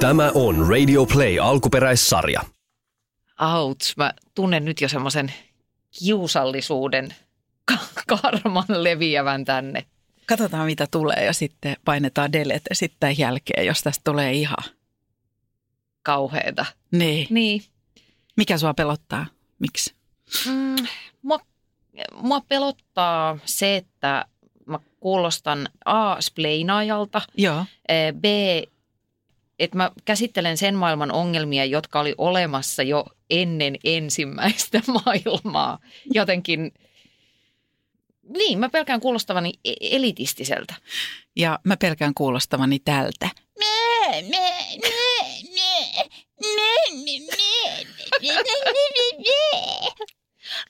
Tämä on Radio Play alkuperäissarja. Auts, mä tunnen nyt jo semmoisen kiusallisuuden ka- karman leviävän tänne. Katsotaan mitä tulee ja sitten painetaan delete sitten jälkeen, jos tästä tulee ihan. Kauheeta. Niin. Niin. Mikä sua pelottaa? Miksi? Mm, mua, mua pelottaa se, että mä kuulostan A. spleinaajalta, Joo. eh, B. että mä käsittelen sen maailman ongelmia, jotka oli olemassa jo ennen ensimmäistä maailmaa. Jotenkin, niin, mä pelkään kuulostavani e- elitistiseltä. Ja mä pelkään kuulostavani tältä.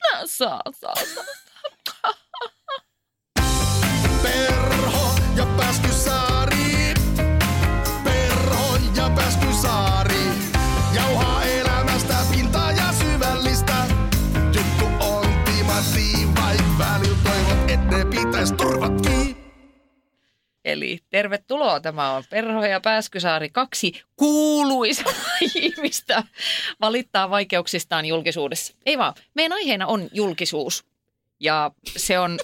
No, saa, saa, saa. Perho ja Pääskysaari. Pitäis turvat kiinni. Eli tervetuloa. Tämä on Perho ja Pääskysaari. Kaksi kuuluisa ihmistä valittaa vaikeuksistaan julkisuudessa. Ei vaan, meidän aiheena on julkisuus. Ja se on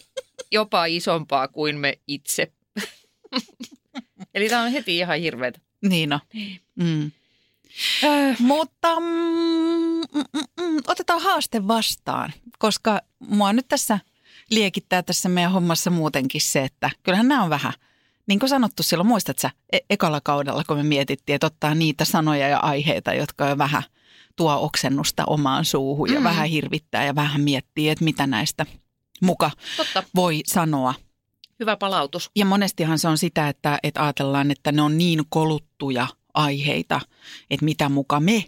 jopa isompaa kuin me itse. Eli tämä on heti ihan hirveetä. Niin no. Mm. Mutta mm, mm, mm, mm, otetaan haaste vastaan, koska mua nyt tässä liekittää tässä meidän hommassa muutenkin se, että kyllähän nämä on vähän, niin kuin sanottu silloin, muistat sä e- ekalla kaudella, kun me mietittiin, että ottaa niitä sanoja ja aiheita, jotka jo vähän tuo oksennusta omaan suuhun ja Mm. vähän hirvittää ja vähän miettii, että mitä näistä muka Totta, voi sanoa. hyvä palautus. Ja monestihan se on sitä, että, että ajatellaan, että ne on niin koluttuja aiheita, että mitä muka me,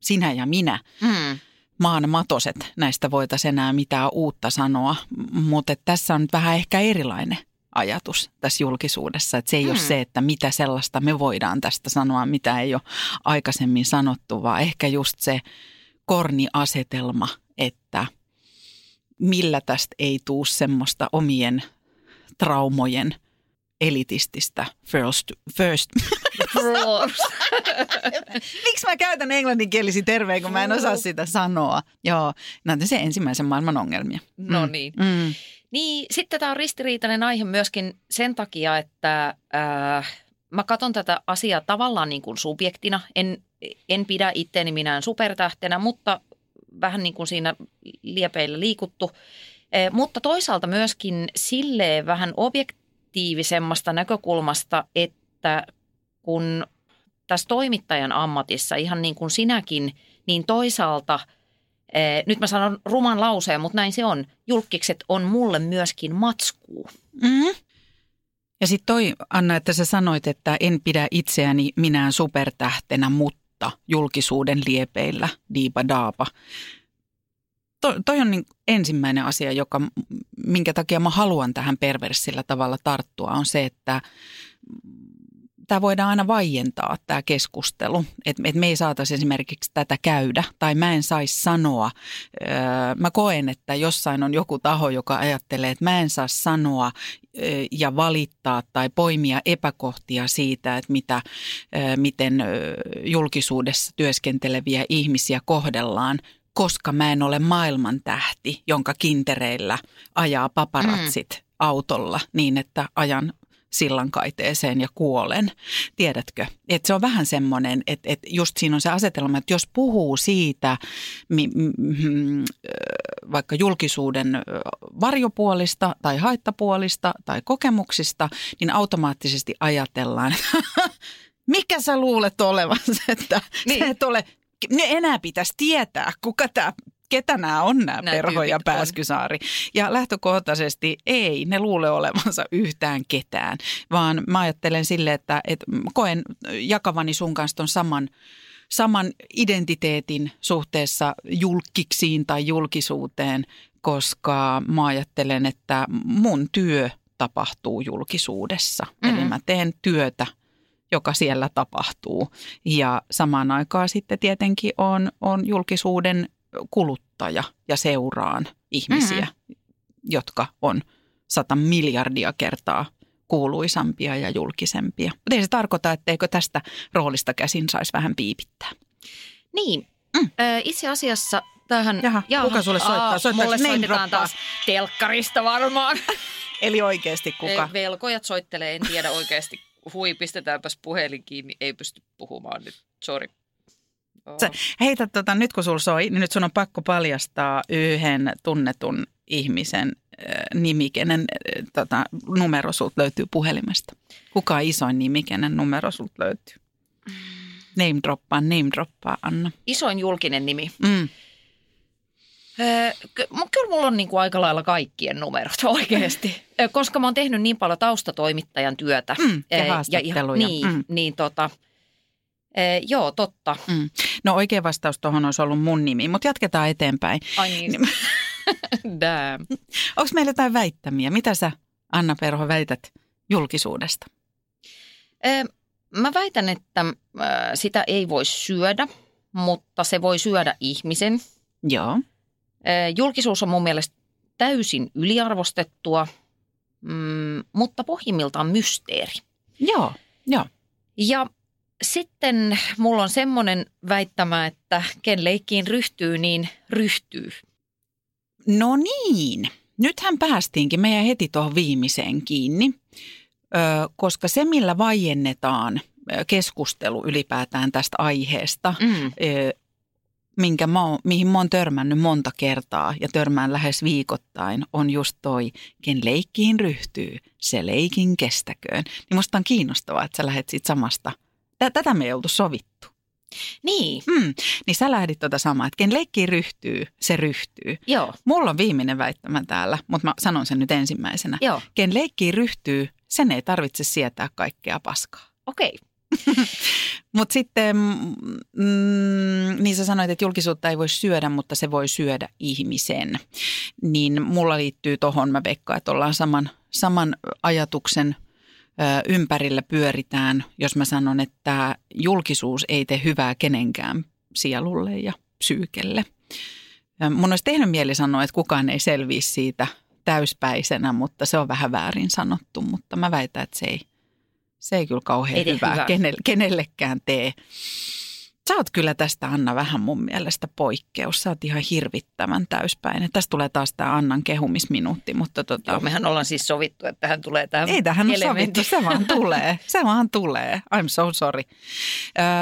sinä ja minä, Mm. Maan matoset, näistä voitaisiin enää mitään uutta sanoa. Mutta tässä on nyt vähän ehkä erilainen ajatus tässä julkisuudessa. Että se ei mm. ole Hmm. se, että mitä sellaista me voidaan tästä sanoa, mitä ei ole aikaisemmin sanottu, vaan ehkä just se korniasetelma, että millä tästä ei tuu semmoista omien traumojen elitististä first, first. Miksi mä käytän englanninkielisi terveen, kun mä en osaa sitä sanoa? Joo, näitä on se ensimmäisen maailman ongelmia. No Mm. niin. Mm. Niin, sitten tämä on ristiriitainen aihe myöskin sen takia, että äh, mä katson tätä asiaa tavallaan niin kuin subjektina. En, en pidä itteeni minään supertähtenä, mutta vähän niin kuin siinä liepeillä liikuttu. Eh, mutta toisaalta myöskin silleen vähän objektiivisemmasta näkökulmasta, että kun tässä toimittajan ammatissa, ihan niin kuin sinäkin, niin toisaalta – Eh, nyt mä sanon ruman lauseen, mutta näin se on. Julkikset on mulle myöskin matskuu. Mm. Ja sitten toi, Anna, että sä sanoit, että en pidä itseäni minään supertähtenä, mutta julkisuuden liepeillä, diipa daapa. To, toi on niin ensimmäinen asia, joka, minkä takia mä haluan tähän perversillä tavalla tarttua, on se, että tämä voidaan aina vaientaa, tämä keskustelu. Että et me ei saataisi esimerkiksi tätä käydä tai mä en saisi sanoa. Öö, mä koen, että jossain on joku taho, joka ajattelee, että mä en saa sanoa öö, ja valittaa tai poimia epäkohtia siitä, että mitä, öö, miten öö, julkisuudessa työskenteleviä ihmisia kohdellaan koska mä en ole maailman tähti, jonka kintereillä ajaa paparatsit mm. autolla niin, että ajan sillan kaiteeseen ja kuolen. Tiedätkö? Että se on vähän semmoinen, että, että just siinä on se asetelma, että jos puhuu siitä mi, mm, vaikka julkisuuden varjopuolista tai haittapuolista tai kokemuksista, niin automaattisesti ajatellaan, mikä sä luulet olevansa, että niin. sä et ole, ne enää pitäisi tietää, kuka tämä ketä nämä on nämä Nämä Perho ja tyypit on. Pääskysaari. Ja lähtökohtaisesti ei ne luule olevansa yhtään ketään, vaan mä ajattelen sille, että, että koen jakavani sun kanssa ton saman, saman identiteetin suhteessa julkiksiin tai julkisuuteen, koska mä ajattelen, että mun työ tapahtuu julkisuudessa. Mm. Eli mä teen työtä, joka siellä tapahtuu. Ja samaan aikaan sitten tietenkin on, on julkisuuden kuluttaja ja seuraan ihmisiä, mm-hmm. jotka on sata miljardia kertaa kuuluisampia ja julkisempia. Mutta ei se tarkoita, etteikö tästä roolista käsin saisi vähän piipittää. Niin, mm. itse asiassa tähän... Jaha, kuka sulle soittaa? Soittaako mulle soitetaan taas telkkarista varmaan. Eli oikeasti kuka? Ei, Velkojat soittelee, en tiedä oikeasti. Hui, pistetäänpäs puhelin kiinni, ei pysty puhumaan nyt, sorry. Oh. Sä heitä tota, nyt kun sulla soi, niin nyt sun on pakko paljastaa yhden tunnetun ihmisen äh, nimi, kenen äh, tota, numero sulta löytyy puhelimesta. Kuka on isoin nimi, kenen numero sulta löytyy? Name droppaa, name droppaa, Anna. Isoin julkinen nimi. Mm. Kyllä mulla on niinku aika lailla kaikkien numerot oikeasti, koska mä oon tehnyt niin paljon taustatoimittajan työtä. Mm, ja haastatteluja. niin, Mm. niin tota, joo, totta. Mm. No oikea vastaus tuohon olisi ollut mun nimi, mutta jatketaan eteenpäin. Ai niin. Damn. Onko meillä jotain väittämiä? Mitä sä, Anna Perho, väität julkisuudesta? Mä väitän, että sitä ei voi syödä, mutta se voi syödä ihmisen. Joo. Ö, Julkisuus on mun mielestä täysin yliarvostettua, mm, mutta pohjimmiltaan mysteeri. Joo, joo. Ja sitten mulla on semmoinen väittämä, että ken leikkiin ryhtyy, niin ryhtyy. No niin, nythän päästiinkin meidän heti tuohon viimeiseen kiinni, koska se millä vaiennetaan keskustelu ylipäätään tästä aiheesta, Mm. Minkä mä oon, mihin mä oon törmännyt monta kertaa ja törmään lähes viikoittain, on just toi, ken leikkiin ryhtyy, se leikin kestäköön. Niin musta on kiinnostavaa, että sä lähdet siitä samasta. Tä- Tätä me ei oltu sovittu. Niin, Hmm. Niin sä lähdit tota samaa, että ken leikkiin ryhtyy, se ryhtyy. joo, Mulla on viimeinen väittämä täällä, mutta mä sanon sen nyt ensimmäisenä. joo, Ken leikkiin ryhtyy, sen ei tarvitse sietää kaikkea paskaa. okei. Mutta sitten, mm, niin sä sanoit, että julkisuutta ei voi syödä, mutta se voi syödä ihmisen. Niin mulla liittyy tohon, mä veikkaan, että ollaan saman, saman ajatuksen ö, ympärillä pyöritään, jos mä sanon, että julkisuus ei tee hyvää kenenkään sielulle ja psyykelle. Mun olisi tehnyt mieli sanoa, että kukaan ei selviä siitä täyspäisenä, mutta se on vähän väärin sanottu, mutta mä väitän, että se ei, se ei kyllä kauhean Ei hyvää, hyvää. Kenelle, kenellekään tee. Sä oot kyllä tästä Anna vähän mun mielestä poikkeus. Sä oot ihan hirvittävän täyspäinen. Tästä tulee taas tämä Annan kehumisminuutti, mutta tota, Joo, mehän ollaan siis sovittu, että tähän tulee tämä ei tähän ole sovittu, se vaan tulee. Se vaan tulee. I'm so sorry.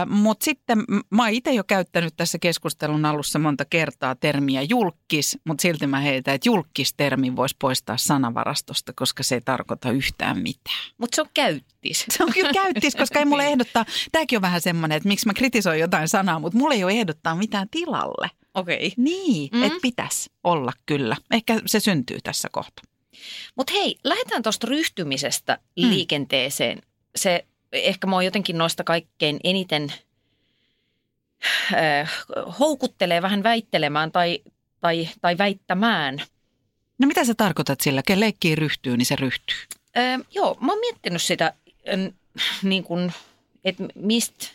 Mutta sitten mä oon itse jo käyttänyt tässä keskustelun alussa monta kertaa termiä julkis, mutta silti mä heitän, että julkistermin voisi poistaa sanavarastosta, koska se ei tarkoita yhtään mitään. Mutta se on käyttis. Se on kyllä käyttis, koska ei mulle ehdottaa, tämäkin on vähän semmoinen, että miksi mä kritisoin jotain sanaa, mutta mulle ei ole ehdottaa mitään tilalle. Okei. Niin, Mm. että pitäisi olla kyllä. Ehkä se syntyy tässä kohta. Mutta hei, lähdetään tuosta ryhtymisestä Mm. liikenteeseen. Se ehkä mua jotenkin noista kaikkein eniten äh, houkuttelee vähän väittelemään tai, tai, tai väittämään. No mitä sä tarkoitat sillä? Ken leikkiin ryhtyy, niin se ryhtyy. Äh, joo, mä oon miettinyt sitä, niin että mistä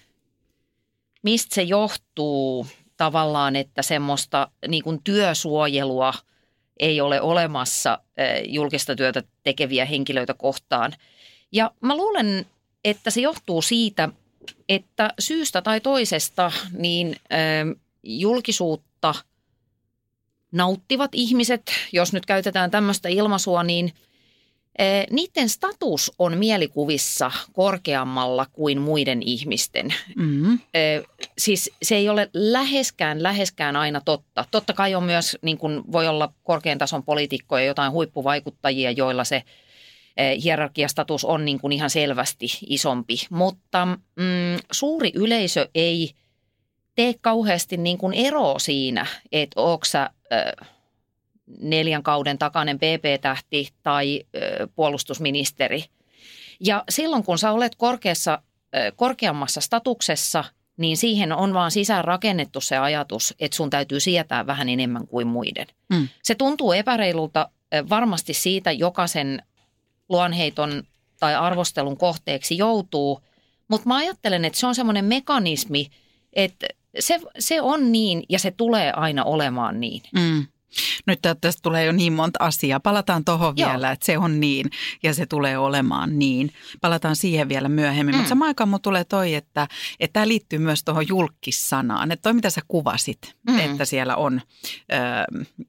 mist se johtuu tavallaan, että semmoista niin kun työsuojelua ei ole olemassa julkista työtä tekeviä henkilöitä kohtaan. Ja mä luulen, että se johtuu siitä, että syystä tai toisesta niin julkisuutta nauttivat ihmiset, jos nyt käytetään tämmöistä ilmaisua, niin niiden status on mielikuvissa korkeammalla kuin muiden ihmisten. Mm. Eh, Siis se ei ole läheskään, läheskään aina totta. Totta kai on myös, niin kuin voi olla korkean tason poliitikkoja, jotain huippuvaikuttajia, joilla se hierarkiastatus on niin kuin ihan selvästi isompi. Mutta mm, suuri yleisö ei tee kauheasti niin kuin eroa siinä, että onko sä ö, neljän kauden takainen PP-tähti tai ö, puolustusministeri. Ja silloin kun sä olet korkeassa, ö, korkeammassa statuksessa, niin siihen on vaan sisään rakennettu se ajatus, että sun täytyy sietää vähän enemmän kuin muiden. Mm. Se tuntuu epäreilulta ö, varmasti siitä jokaisen luonheiton tai arvostelun kohteeksi joutuu, mutta mä ajattelen, että se on semmoinen mekanismi, että se, se on niin ja se tulee aina olemaan niin. Mm. Nyt tästä tulee jo niin monta asiaa. Palataan tuohon vielä, että se on niin ja se tulee olemaan niin. Palataan siihen vielä myöhemmin. Mm. Mutta samaan aikaan mun tulee toi, että, että tämä liittyy myös tuohon julkissanaan. Että toi mitä sä kuvasit, mm. että siellä on ö,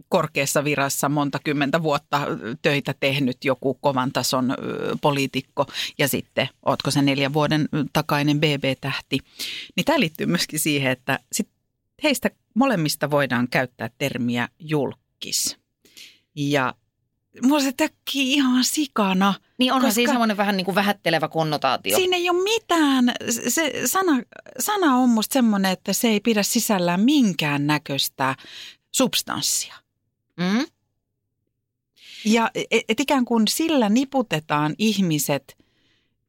korkeassa virassa monta kymmentä vuotta töitä tehnyt joku kovan tason ö, poliitikko ja sitten ootko se neljän vuoden takainen BB-tähti. Niin tämä liittyy myöskin siihen, että sit heistä molemmista voidaan käyttää termiä julkis. Ja mulla se tökkii ihan sikana. Niin onhan siinä semmoinen vähän niin kuin vähättelevä konnotaatio. Siinä ei ole mitään. Se sana, sana on musta semmoinen, että se ei pidä sisällään minkään näköistä substanssia. Mm? Ja et, et ikään kuin sillä niputetaan ihmiset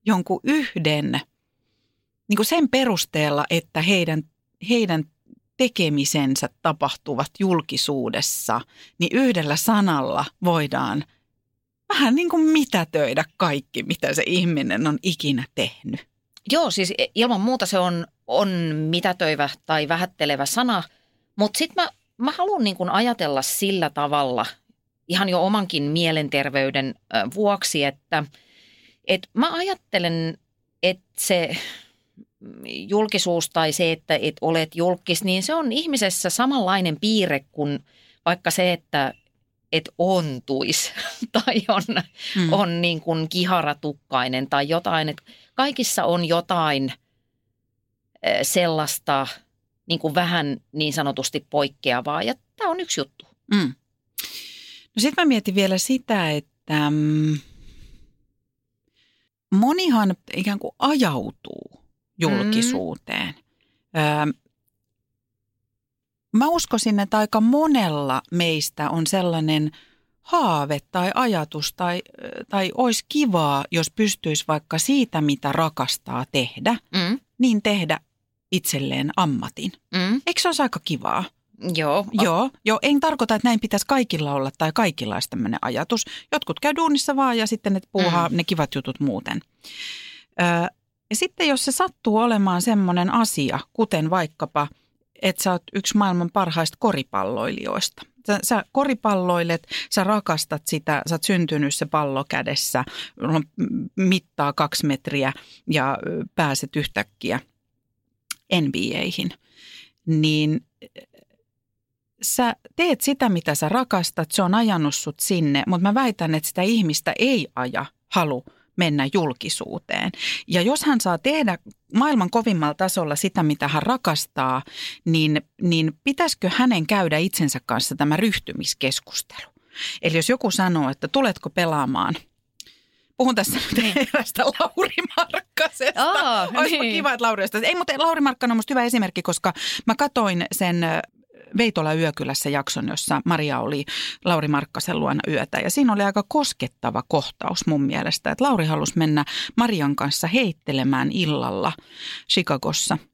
jonkun yhden, niin kuin sen perusteella, että heidän, heidän tekemisensä tapahtuvat julkisuudessa, niin yhdellä sanalla voidaan vähän niin kuin mitätöidä kaikki, mitä se ihminen on ikinä tehnyt. Joo, siis ilman muuta se on, on mitätöivä tai vähättelevä sana, mutta sitten mä, mä haluan niin ajatella sillä tavalla ihan jo omankin mielenterveyden vuoksi, että et mä ajattelen, että se julkisuus tai se, että et olet julkis, niin se on ihmisessä samanlainen piirre kuin vaikka se, että et ontuis tai on, mm. on niin kuin kiharatukkainen tai jotain. Et kaikissa on jotain sellaista niin kuin vähän niin sanotusti poikkeavaa ja tämä on yksi juttu. Mm. No sitten mä mietin vielä sitä, että mm, monihan ikään kuin ajautuu julkisuuteen. Mm. Öö, mä uskoisin, että aika monella meistä on sellainen haave tai ajatus tai, tai olisi kivaa, jos pystyisi vaikka siitä, mitä rakastaa tehdä, mm. niin tehdä itselleen ammatin. Mm. Eikö se olisi aika kivaa? Joo. Joo, joo, en tarkoita, että näin pitäisi kaikilla olla tai kaikilla olisi tämmöinen ajatus. Jotkut käy duunissa vaan ja sitten ne puuhaa mm. ne kivat jutut muuten. Öö, ja sitten jos se sattuu olemaan semmoinen asia, kuten vaikkapa, että sä oot yksi maailman parhaista koripalloilijoista. Sä, sä koripalloilet, sä rakastat sitä, sä oot syntynyt se pallo kädessä, mittaa kaksi metriä ja pääset yhtäkkiä NBAihin. Niin sä teet sitä, mitä sä rakastat, se on ajanut sut sinne, mutta mä väitän, että sitä ihmistä ei aja halu – mennä julkisuuteen. Ja jos hän saa tehdä maailman kovimmalla tasolla sitä, mitä hän rakastaa, niin, niin pitäisikö hänen käydä itsensä kanssa tämä ryhtymiskeskustelu? Eli jos joku sanoo, että tuletko pelaamaan – puhun tässä nyt niin. erästä Lauri Markkasesta. Oh, Olisipa niin. kiva, että Lauri Ei, mutta Lauri Markkanen on musta hyvä esimerkki, koska mä katoin sen Veitola Yökylässä jakson, jossa Maria oli Lauri Markkasen luona yötä. Ja siinä oli aika koskettava kohtaus mun mielestä, että Lauri halusi mennä Marian kanssa heittelemään illalla Chicagossa –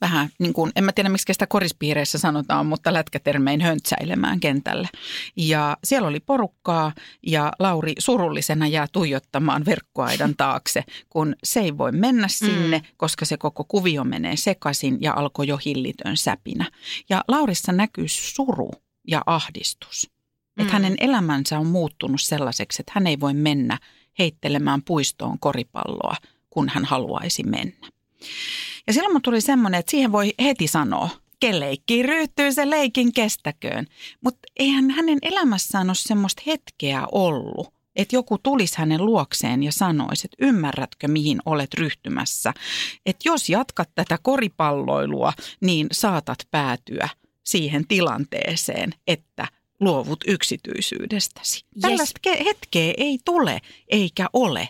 vähän niin kuin, en mä tiedä miksi sitä korispiireissä sanotaan, mutta lätkätermein höntsäilemään kentälle. Ja siellä oli porukkaa ja Lauri surullisena jää tuijottamaan verkkoaidan taakse, kun se ei voi mennä sinne, mm. koska se koko kuvio menee sekaisin ja alkoi jo hillitön säpinä. Ja Laurissa näkyy suru ja ahdistus. Mm. Että hänen elämänsä on muuttunut sellaiseksi, että hän ei voi mennä heittelemään puistoon koripalloa, kun hän haluaisi mennä. Ja silloin mun tuli semmoinen, että siihen voi heti sanoa, kelleikkiin ryhtyy se leikin kestäköön. Mutta eihän hänen elämässään ole semmoista hetkeä ollut, että joku tulisi hänen luokseen ja sanoisi, että ymmärrätkö mihin olet ryhtymässä. Että jos jatkat tätä koripalloilua, niin saatat päätyä siihen tilanteeseen, että luovut yksityisyydestäsi. Yes. Tällaista hetkeä ei tule eikä ole.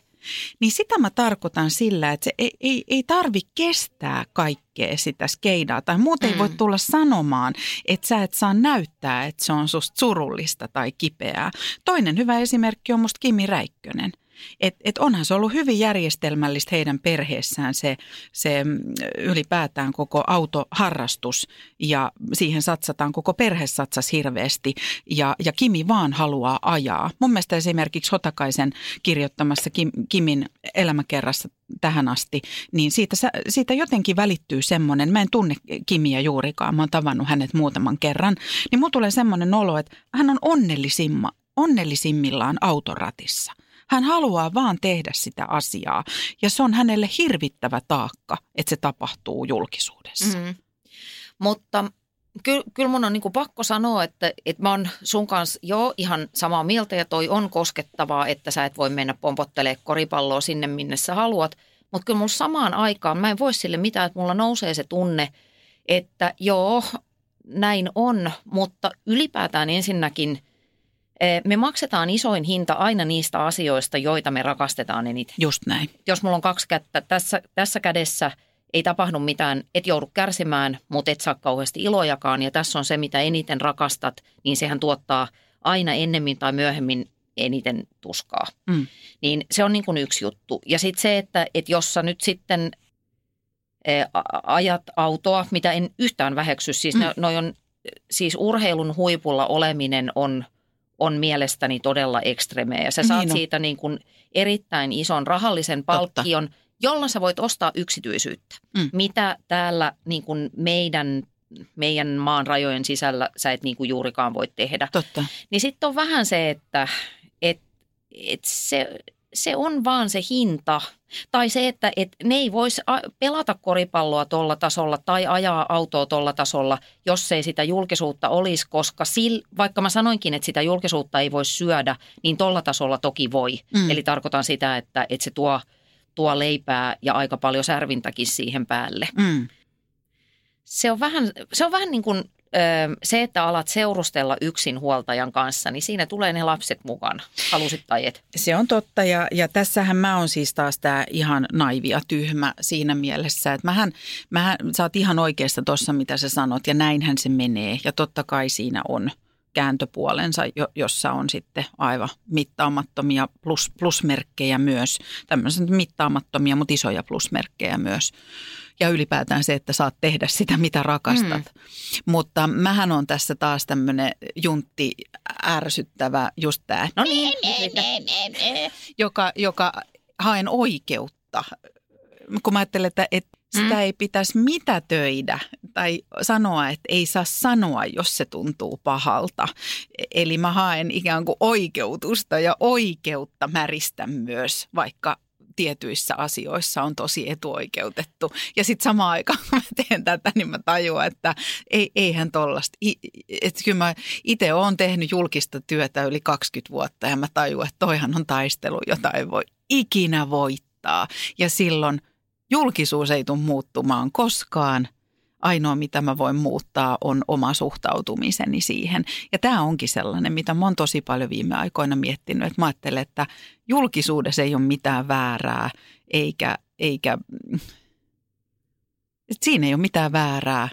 Niin sitä mä tarkoitan sillä, että se ei, ei, ei tarvi kestää kaikkea sitä skeidaa. Tai muuten mm. ei voi mm. tulla sanomaan, että sä et saa näyttää, että se on susta surullista tai kipeää. Toinen hyvä esimerkki on musta Kimi Räikkönen. Et, et onhan se ollut hyvin järjestelmällistä heidän perheessään se, se mm, ylipäätään koko autoharrastus ja siihen satsataan, koko perhe satsas hirveästi ja, ja Kimi vaan haluaa ajaa. Mun mielestä esimerkiksi Hotakaisen kirjoittamassa Kim, Kimin elämäkerrassa tähän asti, niin siitä, siitä jotenkin välittyy semmoinen, mä en tunne Kimiä juurikaan, mä oon tavannut hänet muutaman kerran, niin mulla tulee semmoinen olo, että hän on onnellisimma, onnellisimmillaan autoratissa. Hän haluaa vaan tehdä sitä asiaa ja se on hänelle hirvittävä taakka, että se tapahtuu julkisuudessa. Mm. Mutta kyllä, kyllä mun on niin pakko sanoa, että, että mä oon sun kanssa jo ihan samaa mieltä ja toi on koskettavaa, että sä et voi mennä pompottelemaan koripalloa sinne, minne sä haluat. Mutta kyllä mulla samaan aikaan, mä en voi sille mitään, että mulla nousee se tunne, että joo, näin on, mutta ylipäätään ensinnäkin me maksetaan isoin hinta aina niistä asioista, joita me rakastetaan eniten. Just näin. Jos mulla on kaksi kättä tässä, tässä kädessä – ei tapahdu mitään, et joudu kärsimään, mutta et saa kauheasti ilojakaan. Ja tässä on se, mitä eniten rakastat, niin sehän tuottaa aina ennemmin tai myöhemmin eniten tuskaa. Mm. Niin se on niin kuin yksi juttu. Ja sitten se, että, että jos sä nyt sitten e, ajat autoa, mitä en yhtään väheksy, siis mm. noi on, siis urheilun huipulla oleminen on, on mielestäni todella ekstremeä. Ja sä saat niin siitä niin kuin erittäin ison rahallisen palkkion – jolla sä voit ostaa yksityisyyttä. Mm. Mitä täällä niin kuin meidän meidän maan rajojen sisällä sä et niin kuin juurikaan voi tehdä. Totta. Niin sitten on vähän se, että et, et se, se on vaan se hinta. Tai se, että et ne ei voisi pelata koripalloa tuolla tasolla tai ajaa autoa tuolla tasolla, jos ei sitä julkisuutta olisi, koska sil, vaikka mä sanoinkin, että sitä julkisuutta ei voi syödä, niin tuolla tasolla toki voi. Mm. Eli tarkoitan sitä, että, että se tuo – tuo leipää ja aika paljon särvintäkin siihen päälle. Mm. Se on vähän, se on vähän niin kuin se, että alat seurustella yksin huoltajan kanssa, niin siinä tulee ne lapset mukana, halusit tai et. Se on totta ja, ja tässähän mä oon siis taas tämä ihan naivia tyhmä siinä mielessä, että mähän, mähän sä oot ihan oikeassa tuossa, mitä sä sanot ja näinhän se menee ja totta kai siinä on – kääntöpuolensa, jossa on sitten aivan mittaamattomia plus, plusmerkkejä myös, tämmöisiä mittaamattomia, mutta isoja plusmerkkejä myös. Ja ylipäätään se, että saat tehdä sitä, mitä rakastat. Mm. Mutta mähän on tässä taas tämmöinen juntti ärsyttävä, just tämä, no niin, joka, joka haen oikeutta. Kun mä ajattelen, että, että sitä mm. ei pitäisi mitätöidä tai sanoa, että ei saa sanoa, jos se tuntuu pahalta. Eli mä haen ikään kuin oikeutusta ja oikeutta märistä myös, vaikka tietyissä asioissa on tosi etuoikeutettu. Ja sitten samaan aikaan, kun mä teen tätä, niin mä tajuan, että ei, eihän tollasta. Että kyllä mä itse olen tehnyt julkista työtä yli 20 vuotta ja mä tajuan, että toihan on taistelu, jota ei voi ikinä voittaa. Ja silloin – Julkisuus ei tule muuttumaan koskaan. Ainoa, mitä mä voin muuttaa, on oma suhtautumiseni siihen. Ja tämä onkin sellainen, mitä mä oon tosi paljon viime aikoina miettinyt. Että mä ajattelen, että julkisuudessa ei ole mitään väärää, eikä, eikä että siinä ei ole mitään väärää.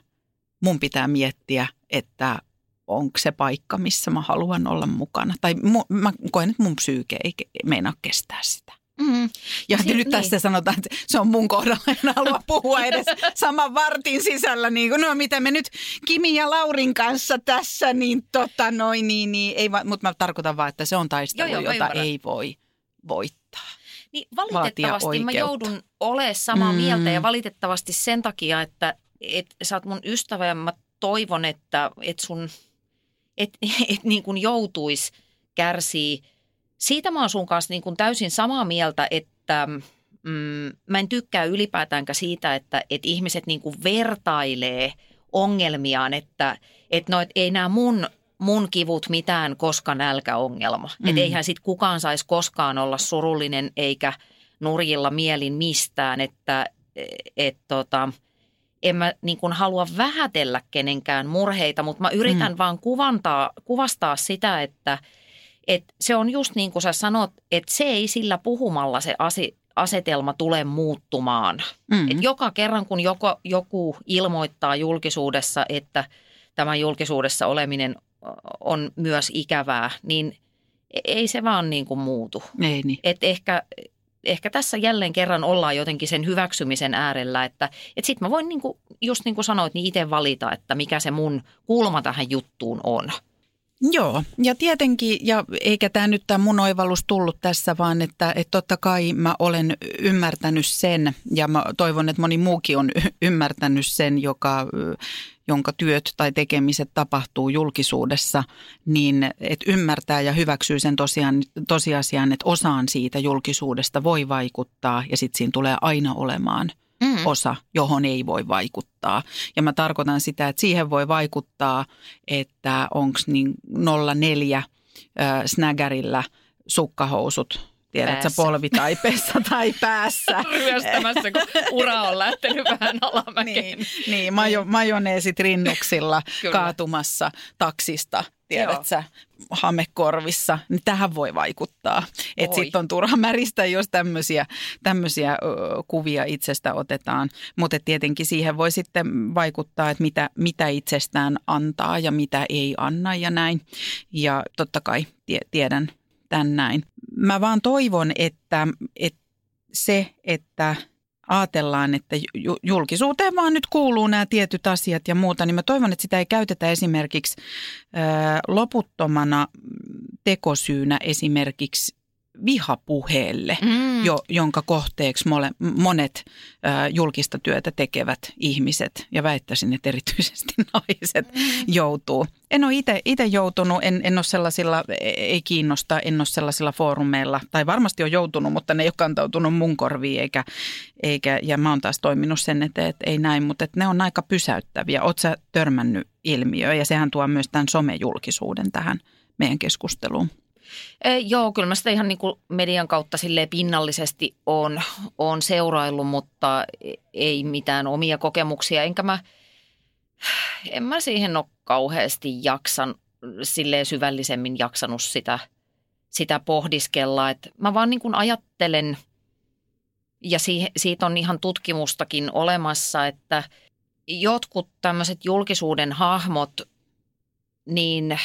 Mun pitää miettiä, että onko se paikka, missä mä haluan olla mukana. Tai mu, mä koen, että mun psyyke ei meinaa kestää sitä. Mm. Ja si- nyt niin. tässä sanotaan, että se on mun kohdalla, en halua puhua edes saman vartin sisällä. Niin kuin, no mitä me nyt Kimi ja Laurin kanssa tässä, niin tota noin, niin, niin ei, mutta mä tarkoitan vaan, että se on taistelu, joo, joo, jota ymmärrän. ei voi voittaa. Niin valitettavasti mä joudun olemaan samaa mm. mieltä ja valitettavasti sen takia, että et, sä oot mun ystävä ja mä toivon, että et sun, et, et niin kuin joutuis kärsii – siitä mä oon sun kanssa niin kuin täysin samaa mieltä, että mm, mä en tykkää ylipäätäänkään siitä, että, että ihmiset niin kuin vertailee ongelmiaan, että, että no, et ei nämä mun mun kivut mitään koska nälkäongelma. Mm. Että eihän sit kukaan saisi koskaan olla surullinen eikä nurjilla mielin mistään, että et, tota, en mä niin kuin halua vähätellä kenenkään murheita, mutta mä yritän mm. vaan kuvantaa, kuvastaa sitä, että – et se on just niin kuin sä sanot, että se ei sillä puhumalla se asi, asetelma tule muuttumaan. Mm-hmm. Et joka kerran, kun joko, joku ilmoittaa julkisuudessa, että tämä julkisuudessa oleminen on myös ikävää, niin e- ei se vaan niin kuin muutu. Ei niin. Et ehkä, ehkä tässä jälleen kerran ollaan jotenkin sen hyväksymisen äärellä, että et sitten mä voin niin kuin, just niin kuin sanoit, niin itse valita, että mikä se mun kulma tähän juttuun on. Joo, ja tietenkin, ja eikä tämä nyt tämä mun oivallus tullut tässä, vaan että, että totta kai mä olen ymmärtänyt sen, ja mä toivon, että moni muukin on ymmärtänyt sen, joka, jonka työt tai tekemiset tapahtuu julkisuudessa, niin että ymmärtää ja hyväksyy sen tosiaan, tosiasian, että osaan siitä julkisuudesta voi vaikuttaa, ja sitten siinä tulee aina olemaan – mm. osa, johon ei voi vaikuttaa. Ja mä tarkoitan sitä, että siihen voi vaikuttaa, että onko niin 04 äh, snägärillä sukkahousut tiedätkö, polvitaipeessa tai päässä. Ryöstämässä, kun ura on lähtenyt vähän alamäkeen. Niin, niin majo, majoneesit rinnuksilla kaatumassa taksista tiedätkö, hamekorvissa, niin tähän voi vaikuttaa. Että sitten on turha märistä, jos tämmöisiä, tämmöisiä kuvia itsestä otetaan. Mutta tietenkin siihen voi sitten vaikuttaa, että mitä, mitä itsestään antaa ja mitä ei anna ja näin. Ja totta kai tie, tiedän tämän näin. Mä vaan toivon, että, että se, että ajatellaan, että julkisuuteen vaan nyt kuuluu nämä tietyt asiat ja muuta, niin mä toivon, että sitä ei käytetä esimerkiksi loputtomana tekosyynä esimerkiksi vihapuheelle, mm. Jo, jonka kohteeksi mole, monet ä, julkista työtä tekevät ihmiset, ja väittäisin, että erityisesti naiset mm. joutuu. En ole itse joutunut, en, en ole sellaisilla, e, ei kiinnosta, en ole sellaisilla foorumeilla, tai varmasti on joutunut, mutta ne ei ole kantautunut mun korviin, eikä, eikä, ja mä oon taas toiminut sen eteen, että ei näin, mutta että ne on aika pysäyttäviä. Oletko sä törmännyt ilmiöön, ja sehän tuo myös tämän somejulkisuuden tähän meidän keskusteluun. E, joo, kyllä mä sitä ihan niin kuin median kautta sille pinnallisesti on, on seuraillut, mutta ei mitään omia kokemuksia. Enkä mä, en mä siihen ole kauheasti jaksan, silleen syvällisemmin jaksanut sitä, sitä pohdiskella. Et mä vaan niin kuin ajattelen, ja siihen, siitä on ihan tutkimustakin olemassa, että jotkut tämmöiset julkisuuden hahmot, niin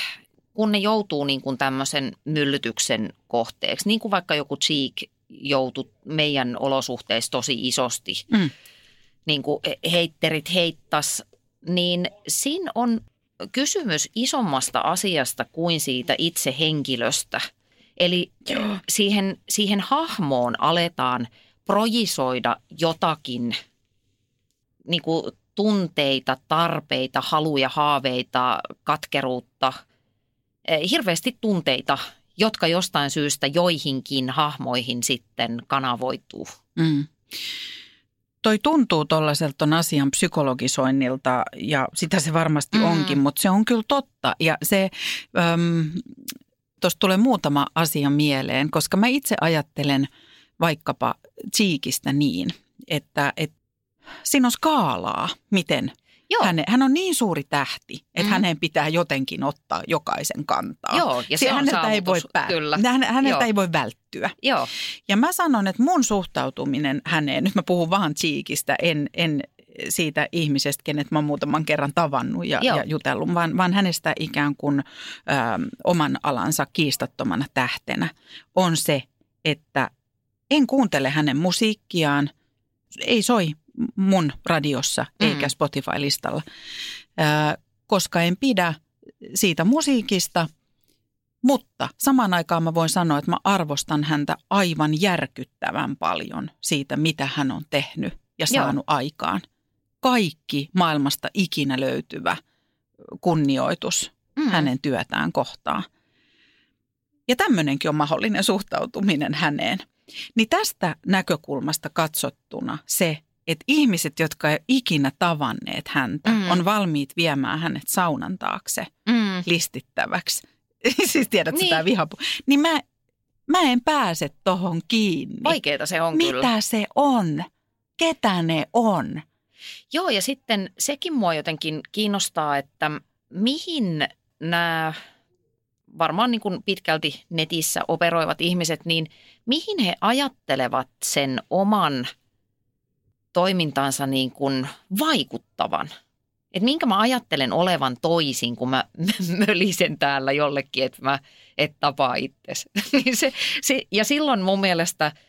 kun ne joutuu niin kuin tämmöisen myllytyksen kohteeksi, niin kuin vaikka joku Cheek joutui meidän olosuhteissa tosi isosti, mm. niin kuin heitterit heittas, niin siinä on kysymys isommasta asiasta kuin siitä itse henkilöstä. Eli siihen, siihen hahmoon aletaan projisoida jotakin niin kuin tunteita, tarpeita, haluja, haaveita, katkeruutta – hirveästi tunteita, jotka jostain syystä joihinkin hahmoihin sitten kanavoituu. Mm. Toi tuntuu tuollaiselta asian psykologisoinnilta ja sitä se varmasti mm. onkin, mutta se on kyllä totta. Ja se, tuosta tulee muutama asia mieleen, koska mä itse ajattelen vaikkapa Cheekistä niin, että, että siinä on skaalaa, miten – Joo. Hän, hän on niin suuri tähti, että mm. hänen pitää jotenkin ottaa jokaisen kantaa. Joo, ja se, se häneltä ei voi pää- kyllä. Hän, häneltä Joo. ei voi välttyä. Joo. Ja mä sanon, että mun suhtautuminen häneen, nyt mä puhun vaan Cheekistä, en, en siitä ihmisestä, kenet mä oon muutaman kerran tavannut ja, ja jutellut, vaan, vaan hänestä ikään kuin ö, oman alansa kiistattomana tähtenä on se, että en kuuntele hänen musiikkiaan, ei soi mun radiossa mm. eikä Spotify-listalla, koska en pidä siitä musiikista, mutta samaan aikaan mä voin sanoa, että mä arvostan häntä aivan järkyttävän paljon siitä, mitä hän on tehnyt ja saanut Joo. aikaan. Kaikki maailmasta ikinä löytyvä kunnioitus mm. hänen työtään kohtaan. Ja tämmöinenkin on mahdollinen suhtautuminen häneen. Niin tästä näkökulmasta katsottuna se, että ihmiset, jotka ei ikinä tavanneet häntä, mm. on valmiit viemään hänet saunan taakse mm. listittäväksi. siis tiedät niin. sitä vihapu. Niin mä, mä en pääse tohon kiinni. Vaikeeta se on Mitä kyllä. se on? Ketä ne on? Joo, ja sitten sekin mua jotenkin kiinnostaa, että mihin nämä varmaan niin kuin pitkälti netissä operoivat ihmiset, niin mihin he ajattelevat sen oman – toimintaansa niin kuin vaikuttavan. että minkä mä ajattelen olevan toisin, kun mä mölisen täällä jollekin, että mä et tapaa itsesi. Niin se, se, ja silloin mun mielestä –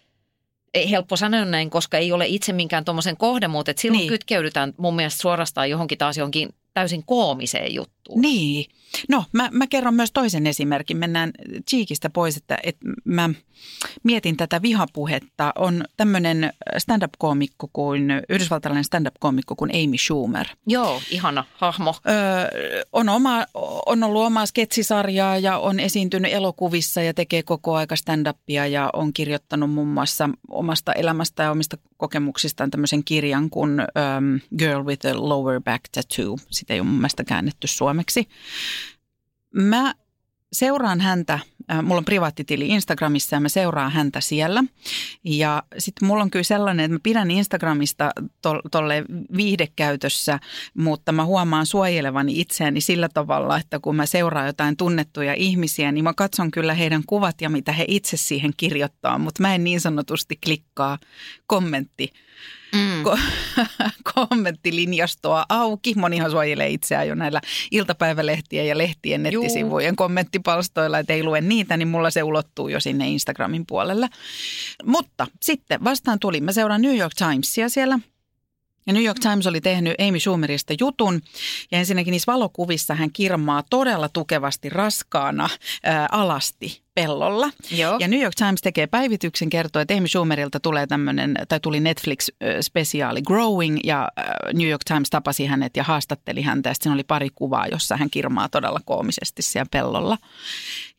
ei helppo sanoa näin, koska ei ole itse minkään tuommoisen kohde, mutta silloin niin. kytkeydytään mun mielestä suorastaan johonkin taas johonkin täysin koomiseen juttuun. Niin. No, mä, mä kerron myös toisen esimerkin. Mennään Cheekistä pois, että, että mä mietin tätä vihapuhetta. On tämmöinen stand-up-koomikko kuin, yhdysvaltalainen stand-up-koomikko kuin Amy Schumer. Joo, ihana hahmo. Öö, on, oma, on ollut omaa sketsisarjaa ja on esiintynyt elokuvissa ja tekee koko aika stand-upia ja on kirjoittanut muun muassa omasta elämästä ja omista kokemuksistaan tämmöisen kirjan kuin um, Girl with a Lower Back Tattoo. Sitä ei ole mun mielestä käännetty suomeksi. Mä seuraan häntä, äh, mulla on privaattitili Instagramissa ja mä seuraan häntä siellä. Ja sitten mulla on kyllä sellainen, että mä pidän Instagramista tolle viihdekäytössä, mutta mä huomaan suojelevani itseäni sillä tavalla, että kun mä seuraan jotain tunnettuja ihmisiä, niin mä katson kyllä heidän kuvat ja mitä he itse siihen kirjoittaa, mutta mä en niin sanotusti klikkaa kommentti mm. ko- kommenttilinjastoa auki. Monihan suojelee itseään jo näillä iltapäivälehtien ja lehtien nettisivujen Juu. kommenttipalstoilla, että ei lue niitä, niin mulla se ulottuu jo sinne Instagramin puolelle. Mutta sitten vastaan tuli, mä seuraan New York Timesia siellä – ja New York Times oli tehnyt Amy Schumerista jutun ja ensinnäkin niissä valokuvissa hän kirmaa todella tukevasti raskaana ää, alasti pellolla. Joo. Ja New York Times tekee päivityksen, kertoo, että Amy Schumerilta tulee tämmöinen, tai tuli Netflix-spesiaali Growing, ja New York Times tapasi hänet ja haastatteli häntä, ja siinä oli pari kuvaa, jossa hän kirmaa todella koomisesti siellä pellolla.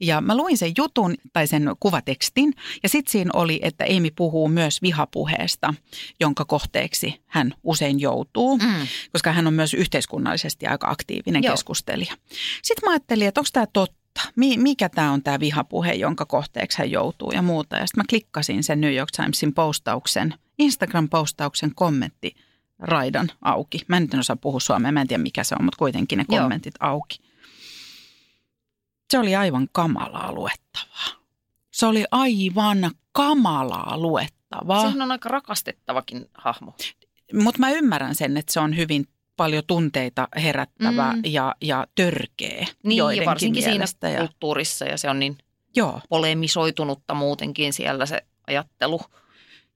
Ja mä luin sen jutun, tai sen kuvatekstin, ja sitten siinä oli, että Amy puhuu myös vihapuheesta, jonka kohteeksi hän usein joutuu, mm. koska hän on myös yhteiskunnallisesti aika aktiivinen Joo. keskustelija. Sitten mä ajattelin, että onko tämä totta? Mikä tämä on tämä vihapuhe, jonka kohteeksi hän joutuu ja muuta. Ja sitten mä klikkasin sen New York Timesin postauksen, Instagram-postauksen kommentti raidan auki. Mä en nyt osaa puhua suomea, mä en tiedä mikä se on, mutta kuitenkin ne kommentit Joo. auki. Se oli aivan kamalaa luettavaa. Se oli aivan kamalaa luettavaa. Sehän on aika rakastettavakin hahmo. Mutta mä ymmärrän sen, että se on hyvin paljon tunteita herättävä mm. ja, ja törkeä Niin, ja varsinkin siinä ja... kulttuurissa ja se on niin Joo. polemisoitunutta muutenkin siellä se ajattelu.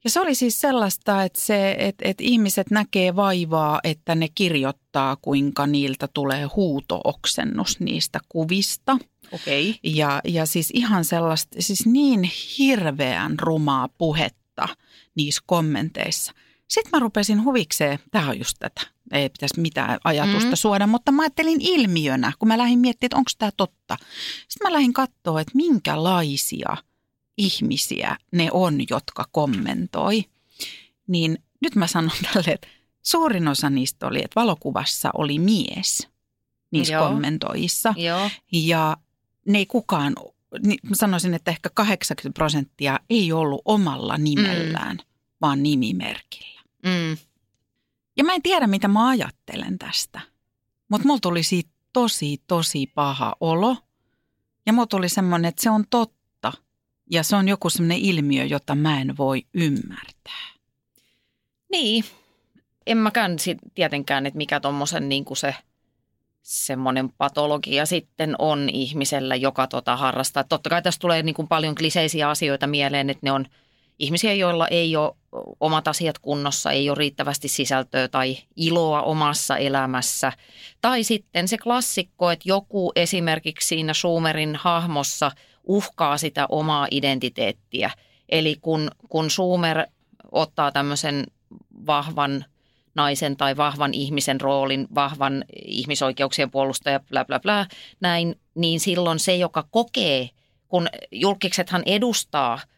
Ja se oli siis sellaista, että, se, että, että ihmiset näkee vaivaa, että ne kirjoittaa, kuinka niiltä tulee huutooksennus niistä kuvista. Okay. Ja, ja siis ihan sellaista, siis niin hirveän rumaa puhetta niissä kommenteissa. Sitten mä rupesin huvikseen, tämä on just tätä, ei pitäisi mitään ajatusta mm. suoda, mutta mä ajattelin ilmiönä, kun mä lähdin miettimään, että onko tämä totta. Sitten mä lähdin katsoa, että minkälaisia ihmisiä ne on, jotka kommentoi. Niin nyt mä sanon tälle, että suurin osa niistä oli, että valokuvassa oli mies niissä Joo. kommentoissa. Joo. Ja ne ei kukaan, niin mä sanoisin, että ehkä 80 prosenttia ei ollut omalla nimellään, mm. vaan nimimerkillä. Mm. Ja mä en tiedä, mitä mä ajattelen tästä. Mutta mulla tuli siitä tosi, tosi paha olo. Ja mulla tuli semmoinen, että se on totta. Ja se on joku semmoinen ilmiö, jota mä en voi ymmärtää. Niin. En mäkään tietenkään, että mikä tuommoisen niin se semmoinen patologia sitten on ihmisellä, joka tota harrastaa. Totta kai tässä tulee niin kuin paljon kliseisiä asioita mieleen, että ne on – ihmisiä, joilla ei ole omat asiat kunnossa, ei ole riittävästi sisältöä tai iloa omassa elämässä. Tai sitten se klassikko, että joku esimerkiksi siinä Schumerin hahmossa uhkaa sitä omaa identiteettiä. Eli kun, kun Schumer ottaa tämmöisen vahvan naisen tai vahvan ihmisen roolin, vahvan ihmisoikeuksien puolustaja, bla bla bla, näin, niin silloin se, joka kokee, kun julkiksethan edustaa –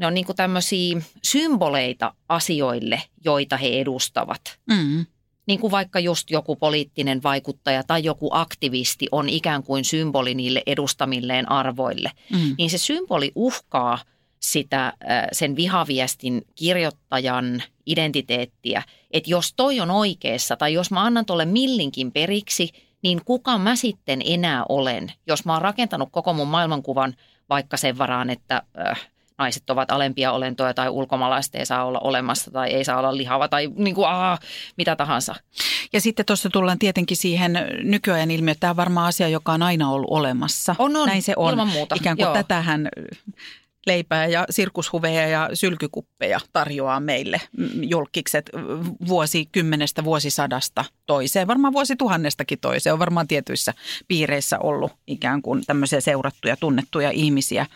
ne on niin kuin tämmöisiä symboleita asioille, joita he edustavat. Mm. Niin kuin vaikka just joku poliittinen vaikuttaja tai joku aktivisti on ikään kuin symboli niille edustamilleen arvoille. Mm. Niin se symboli uhkaa sitä sen vihaviestin kirjoittajan identiteettiä. Että jos toi on oikeassa tai jos mä annan tuolle millinkin periksi, niin kuka mä sitten enää olen, jos mä oon rakentanut koko mun maailmankuvan vaikka sen varaan, että äh, naiset ovat alempia olentoja tai ulkomaalaiset ei saa olla olemassa tai ei saa olla lihava tai niin kuin, aa, mitä tahansa. Ja sitten tuossa tullaan tietenkin siihen nykyajan ilmiöön, että tämä on varmaan asia, joka on aina ollut olemassa. On, on. Näin se on. Ilman muuta. Ikään kuin Joo. tätähän leipää ja sirkushuveja ja sylkykuppeja tarjoaa meille julkikset vuosikymmenestä vuosisadasta toiseen. Varmaan vuosituhannestakin toiseen. On varmaan tietyissä piireissä ollut ikään kuin tämmöisiä seurattuja, tunnettuja ihmisiä,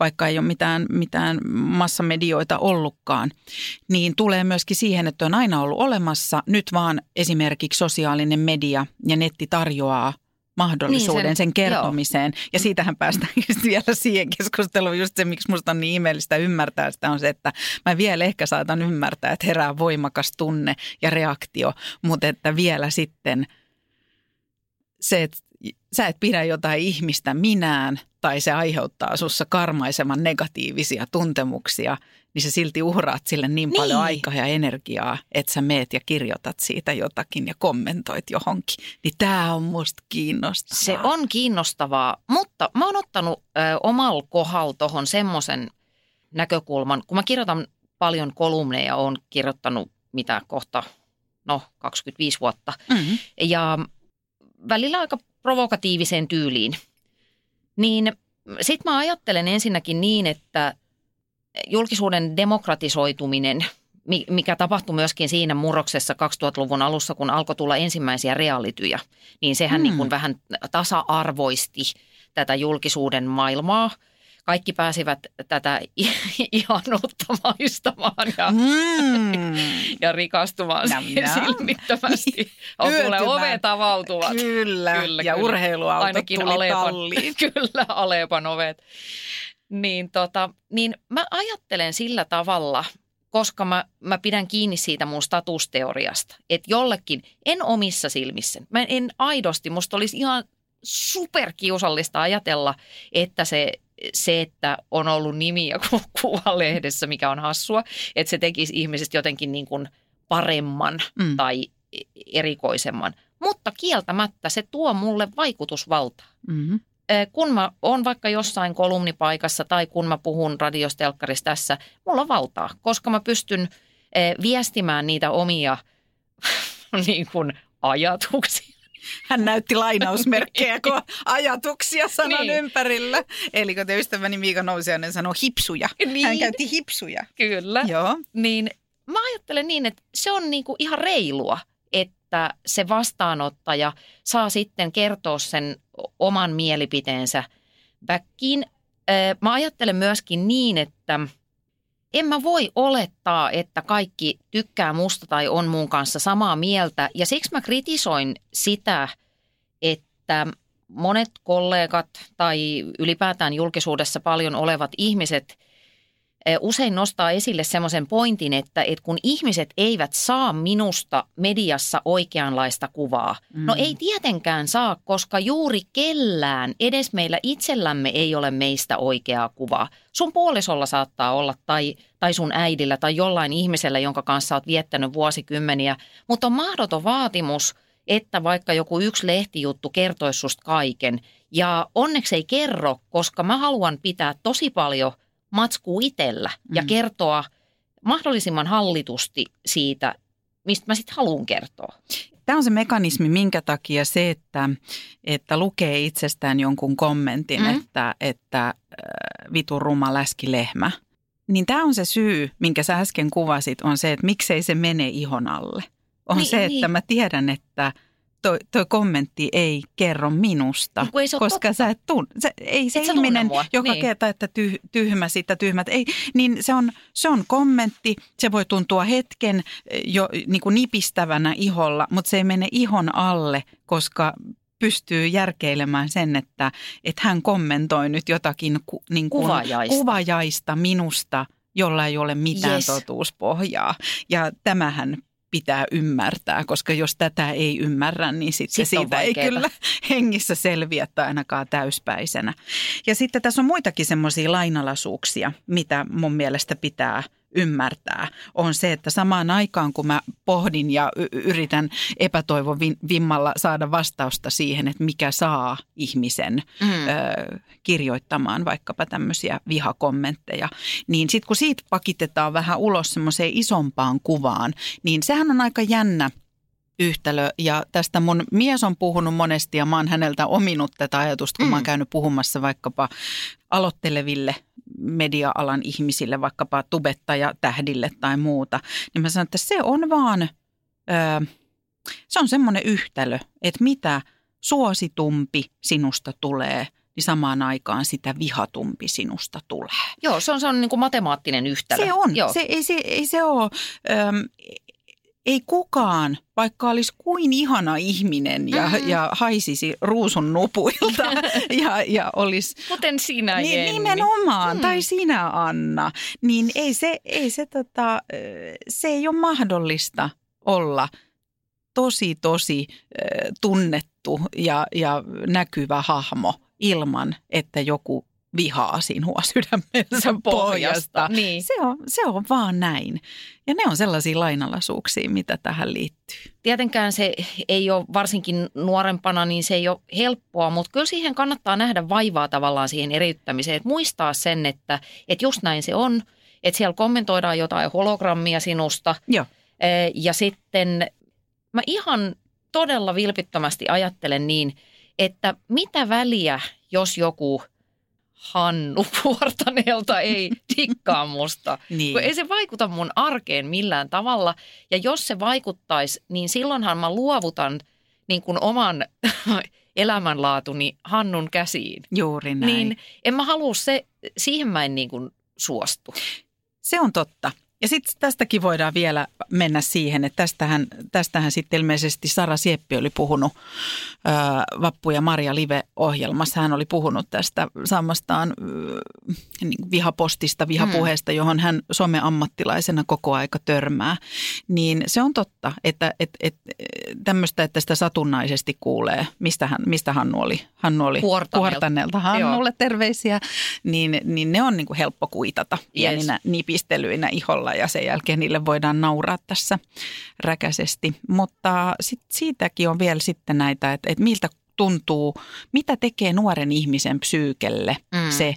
vaikka ei ole mitään, mitään massamedioita ollutkaan. Niin tulee myöskin siihen, että on aina ollut olemassa. Nyt vaan esimerkiksi sosiaalinen media ja netti tarjoaa mahdollisuuden Niin, sen, sen- kertomiseen. Ja siitähän päästään just vielä siihen keskusteluun. Just se, miksi musta on niin ihmeellistä ymmärtää sitä, on se, että mä vielä ehkä saatan ymmärtää, että herää voimakas tunne ja reaktio, mutta että vielä sitten se, että sä et pidä jotain ihmistä minään tai se aiheuttaa sussa karmaiseman negatiivisia tuntemuksia, niin sä silti uhraat sille niin, Niin. paljon aikaa ja energiaa, että sä meet ja kirjoitat siitä jotakin ja kommentoit johonkin. Niin tää on musta kiinnostavaa. Se on kiinnostavaa, mutta mä oon ottanut ö, omalla kohdalla tuohon semmoisen näkökulman, kun mä kirjoitan paljon kolumneja, oon kirjoittanut mitä kohta, no 25 vuotta, Mm-hmm. ja välillä aika provokatiiviseen tyyliin. Niin sit mä ajattelen ensinnäkin niin, että julkisuuden demokratisoituminen, mi- mikä tapahtui myöskin siinä murroksessa 2000-luvun alussa, kun alkoi tulla ensimmäisiä reaalityjä, niin sehän Mm. niin kuin vähän tasa-arvoisti tätä julkisuuden maailmaa. Kaikki pääsivät tätä ihanuutta maistamaan ja, Mm. ja rikastumaan Nam, nam. silmittömästi. On kuule ovet avautuvat. Kyllä. Kyllä, ja kyllä. urheiluautot Ainakin tuli Alepan, talliin. kyllä, Alepan ovet. Niin, tota, niin mä ajattelen sillä tavalla, koska mä, mä pidän kiinni siitä mun statusteoriasta, että jollekin, en omissa silmissä, mä en aidosti, musta olisi ihan superkiusallista ajatella, että se, se, että on ollut nimi ja ku- kuva lehdessä, mikä on hassua, että se tekisi ihmisestä jotenkin niin kuin paremman Mm. tai erikoisemman. Mutta kieltämättä se tuo mulle vaikutusvaltaa. Mm-hmm. Kun mä oon vaikka jossain kolumnipaikassa tai kun mä puhun radiostelkkarissa tässä, mulla on valtaa, koska mä pystyn viestimään niitä omia niin kuin ajatuksia. Hän näytti lainausmerkkejä, kun ajatuksia sanan Niin. ympärillä. Eli kun te ystäväni Miika Nousiainen sanoi hipsuja. Hän Niin. käytti hipsuja. Kyllä. Joo. Niin mä ajattelen niin, että se on niin kuin ihan reilua, että se vastaanottaja saa sitten kertoa sen oman mielipiteensä backiin. Ö, Mä ajattelen myöskin niin, että en mä voi olettaa, että kaikki tykkää musta tai on mun kanssa samaa mieltä. Ja siksi mä kritisoin sitä, että monet kollegat tai ylipäätään julkisuudessa paljon olevat ihmiset usein nostaa esille semmoisen pointin, että, että kun ihmiset eivät saa minusta mediassa oikeanlaista kuvaa. No Mm. ei tietenkään saa, koska juuri kellään, edes meillä itsellämme ei ole meistä oikeaa kuvaa. Sun puolisolla saattaa olla tai, tai sun äidillä tai jollain ihmisellä, jonka kanssa oot viettänyt vuosikymmeniä, mutta on mahdoton vaatimus, että vaikka joku yksi lehtijuttu kertoisi susta kaiken. Ja onneksi ei kerro, koska mä haluan pitää tosi paljon matskua itsellä ja Mm. kertoa mahdollisimman hallitusti siitä, mistä mä sitten haluan kertoa. Tämä on se mekanismi, minkä takia se, että, että lukee itsestään jonkun kommentin, Mm. että, että äh, vitun ruma läskilehmä. Niin tämä on se syy, minkä sä äsken kuvasit, on se, että miksei se mene ihon alle. On Niin, se, että niin. mä tiedän, että toi, toi kommentti ei kerro minusta. Kun ei koska totta. sä et tunne, se, ei se Et sä tunne ihminen, joka niin. kertoo, että tyh, tyhmä sitä tyhmät, ei, niin se on, se on kommentti, se voi tuntua hetken eh, jo niin kuin nipistävänä iholla, mutta se ei mene ihon alle, koska pystyy järkeilemään sen, että, että hän kommentoi nyt jotakin ku, niin kuin Kuvajaista. kuvajaista minusta, jolla ei ole mitään Yes. totuuspohjaa. Ja tämähän pitää ymmärtää, koska jos tätä ei ymmärrä, niin sitten Sit on siitä ei kyllä hengissä selviä tai ainakaan täyspäisenä. Ja sitten tässä on muitakin semmoisia lainalaisuuksia, mitä mun mielestä pitää ymmärtää, on se, että samaan aikaan kun mä pohdin ja yritän epätoivon vimmalla saada vastausta siihen, että mikä saa ihmisen Mm. ö, kirjoittamaan vaikkapa tämmöisiä vihakommentteja, niin sitten kun siitä pakitetaan vähän ulos semmoiseen isompaan kuvaan, niin sehän on aika jännä yhtälö. Ja tästä mun mies on puhunut monesti ja mä oon häneltä ominut tätä ajatusta, kun mm. mä oon käynyt puhumassa vaikkapa aloitteleville media-alan ihmisille, vaikkapa tubettaja tähdille tai muuta. Niin mä sanon, että se on vaan, öö, se on semmoinen yhtälö, että mitä suositumpi sinusta tulee – niin samaan aikaan sitä vihatumpi sinusta tulee. Joo, se on, se on niin kuin matemaattinen yhtälö. Se on. Joo. Se, ei, se, ei se ole, öm, ei kukaan, vaikka olisi kuin ihana ihminen ja, mm-hmm. ja haisisi ruusun nupuilta ja, ja olisi... Kuten sinä, niin, Jenni. Nimenomaan, mm. tai sinä, Anna. Niin ei se, ei se, tota, se ei ole mahdollista olla tosi, tosi tunnettu ja, ja näkyvä hahmo ilman, että joku vihaa sinua sydämensä pohjasta. Niin. Se, on, se on vaan näin. Ja ne on sellaisia lainalaisuuksia, mitä tähän liittyy. Tietenkään se ei ole, varsinkin nuorempana, niin se ei ole helppoa, mutta kyllä siihen kannattaa nähdä vaivaa tavallaan siihen eriyttämiseen. Että muistaa sen, että, että just näin se on, että siellä kommentoidaan jotain hologrammia sinusta. Joo. Ja sitten mä ihan todella vilpittömästi ajattelen niin, että mitä väliä, jos joku – Hannu Puortaneelta ei tikkaa musta. niin. Kun ei se vaikuta mun arkeen millään tavalla. Ja jos se vaikuttaisi, niin silloinhan mä luovutan niin kuin oman elämänlaatuni Hannun käsiin. Juuri näin. Niin en mä halua se, siihen mä en niin kuin suostu. Se on totta. Ja sitten tästäkin voidaan vielä mennä siihen, että tästähän, tästähän sitten ilmeisesti Sara Sieppi oli puhunut ää, Vappu ja Maria Live-ohjelmassa. Hän oli puhunut tästä samastaan ää, niin vihapostista, vihapuheesta, mm. johon hän someammattilaisena koko aika törmää. Niin se on totta, että et, et, tämmöistä, että sitä satunnaisesti kuulee, mistä, hän, mistä Hannu oli, Hannu oli Huortaneelta Hannulle Joo. terveisiä, niin, niin ne on niin kuin helppo kuitata yes. nipistelyinä iholla ja sen jälkeen niille voidaan nauraa tässä räkäisesti. Mutta sit siitäkin on vielä sitten näitä, että, että miltä tuntuu, mitä tekee nuoren ihmisen psyykelle mm. se,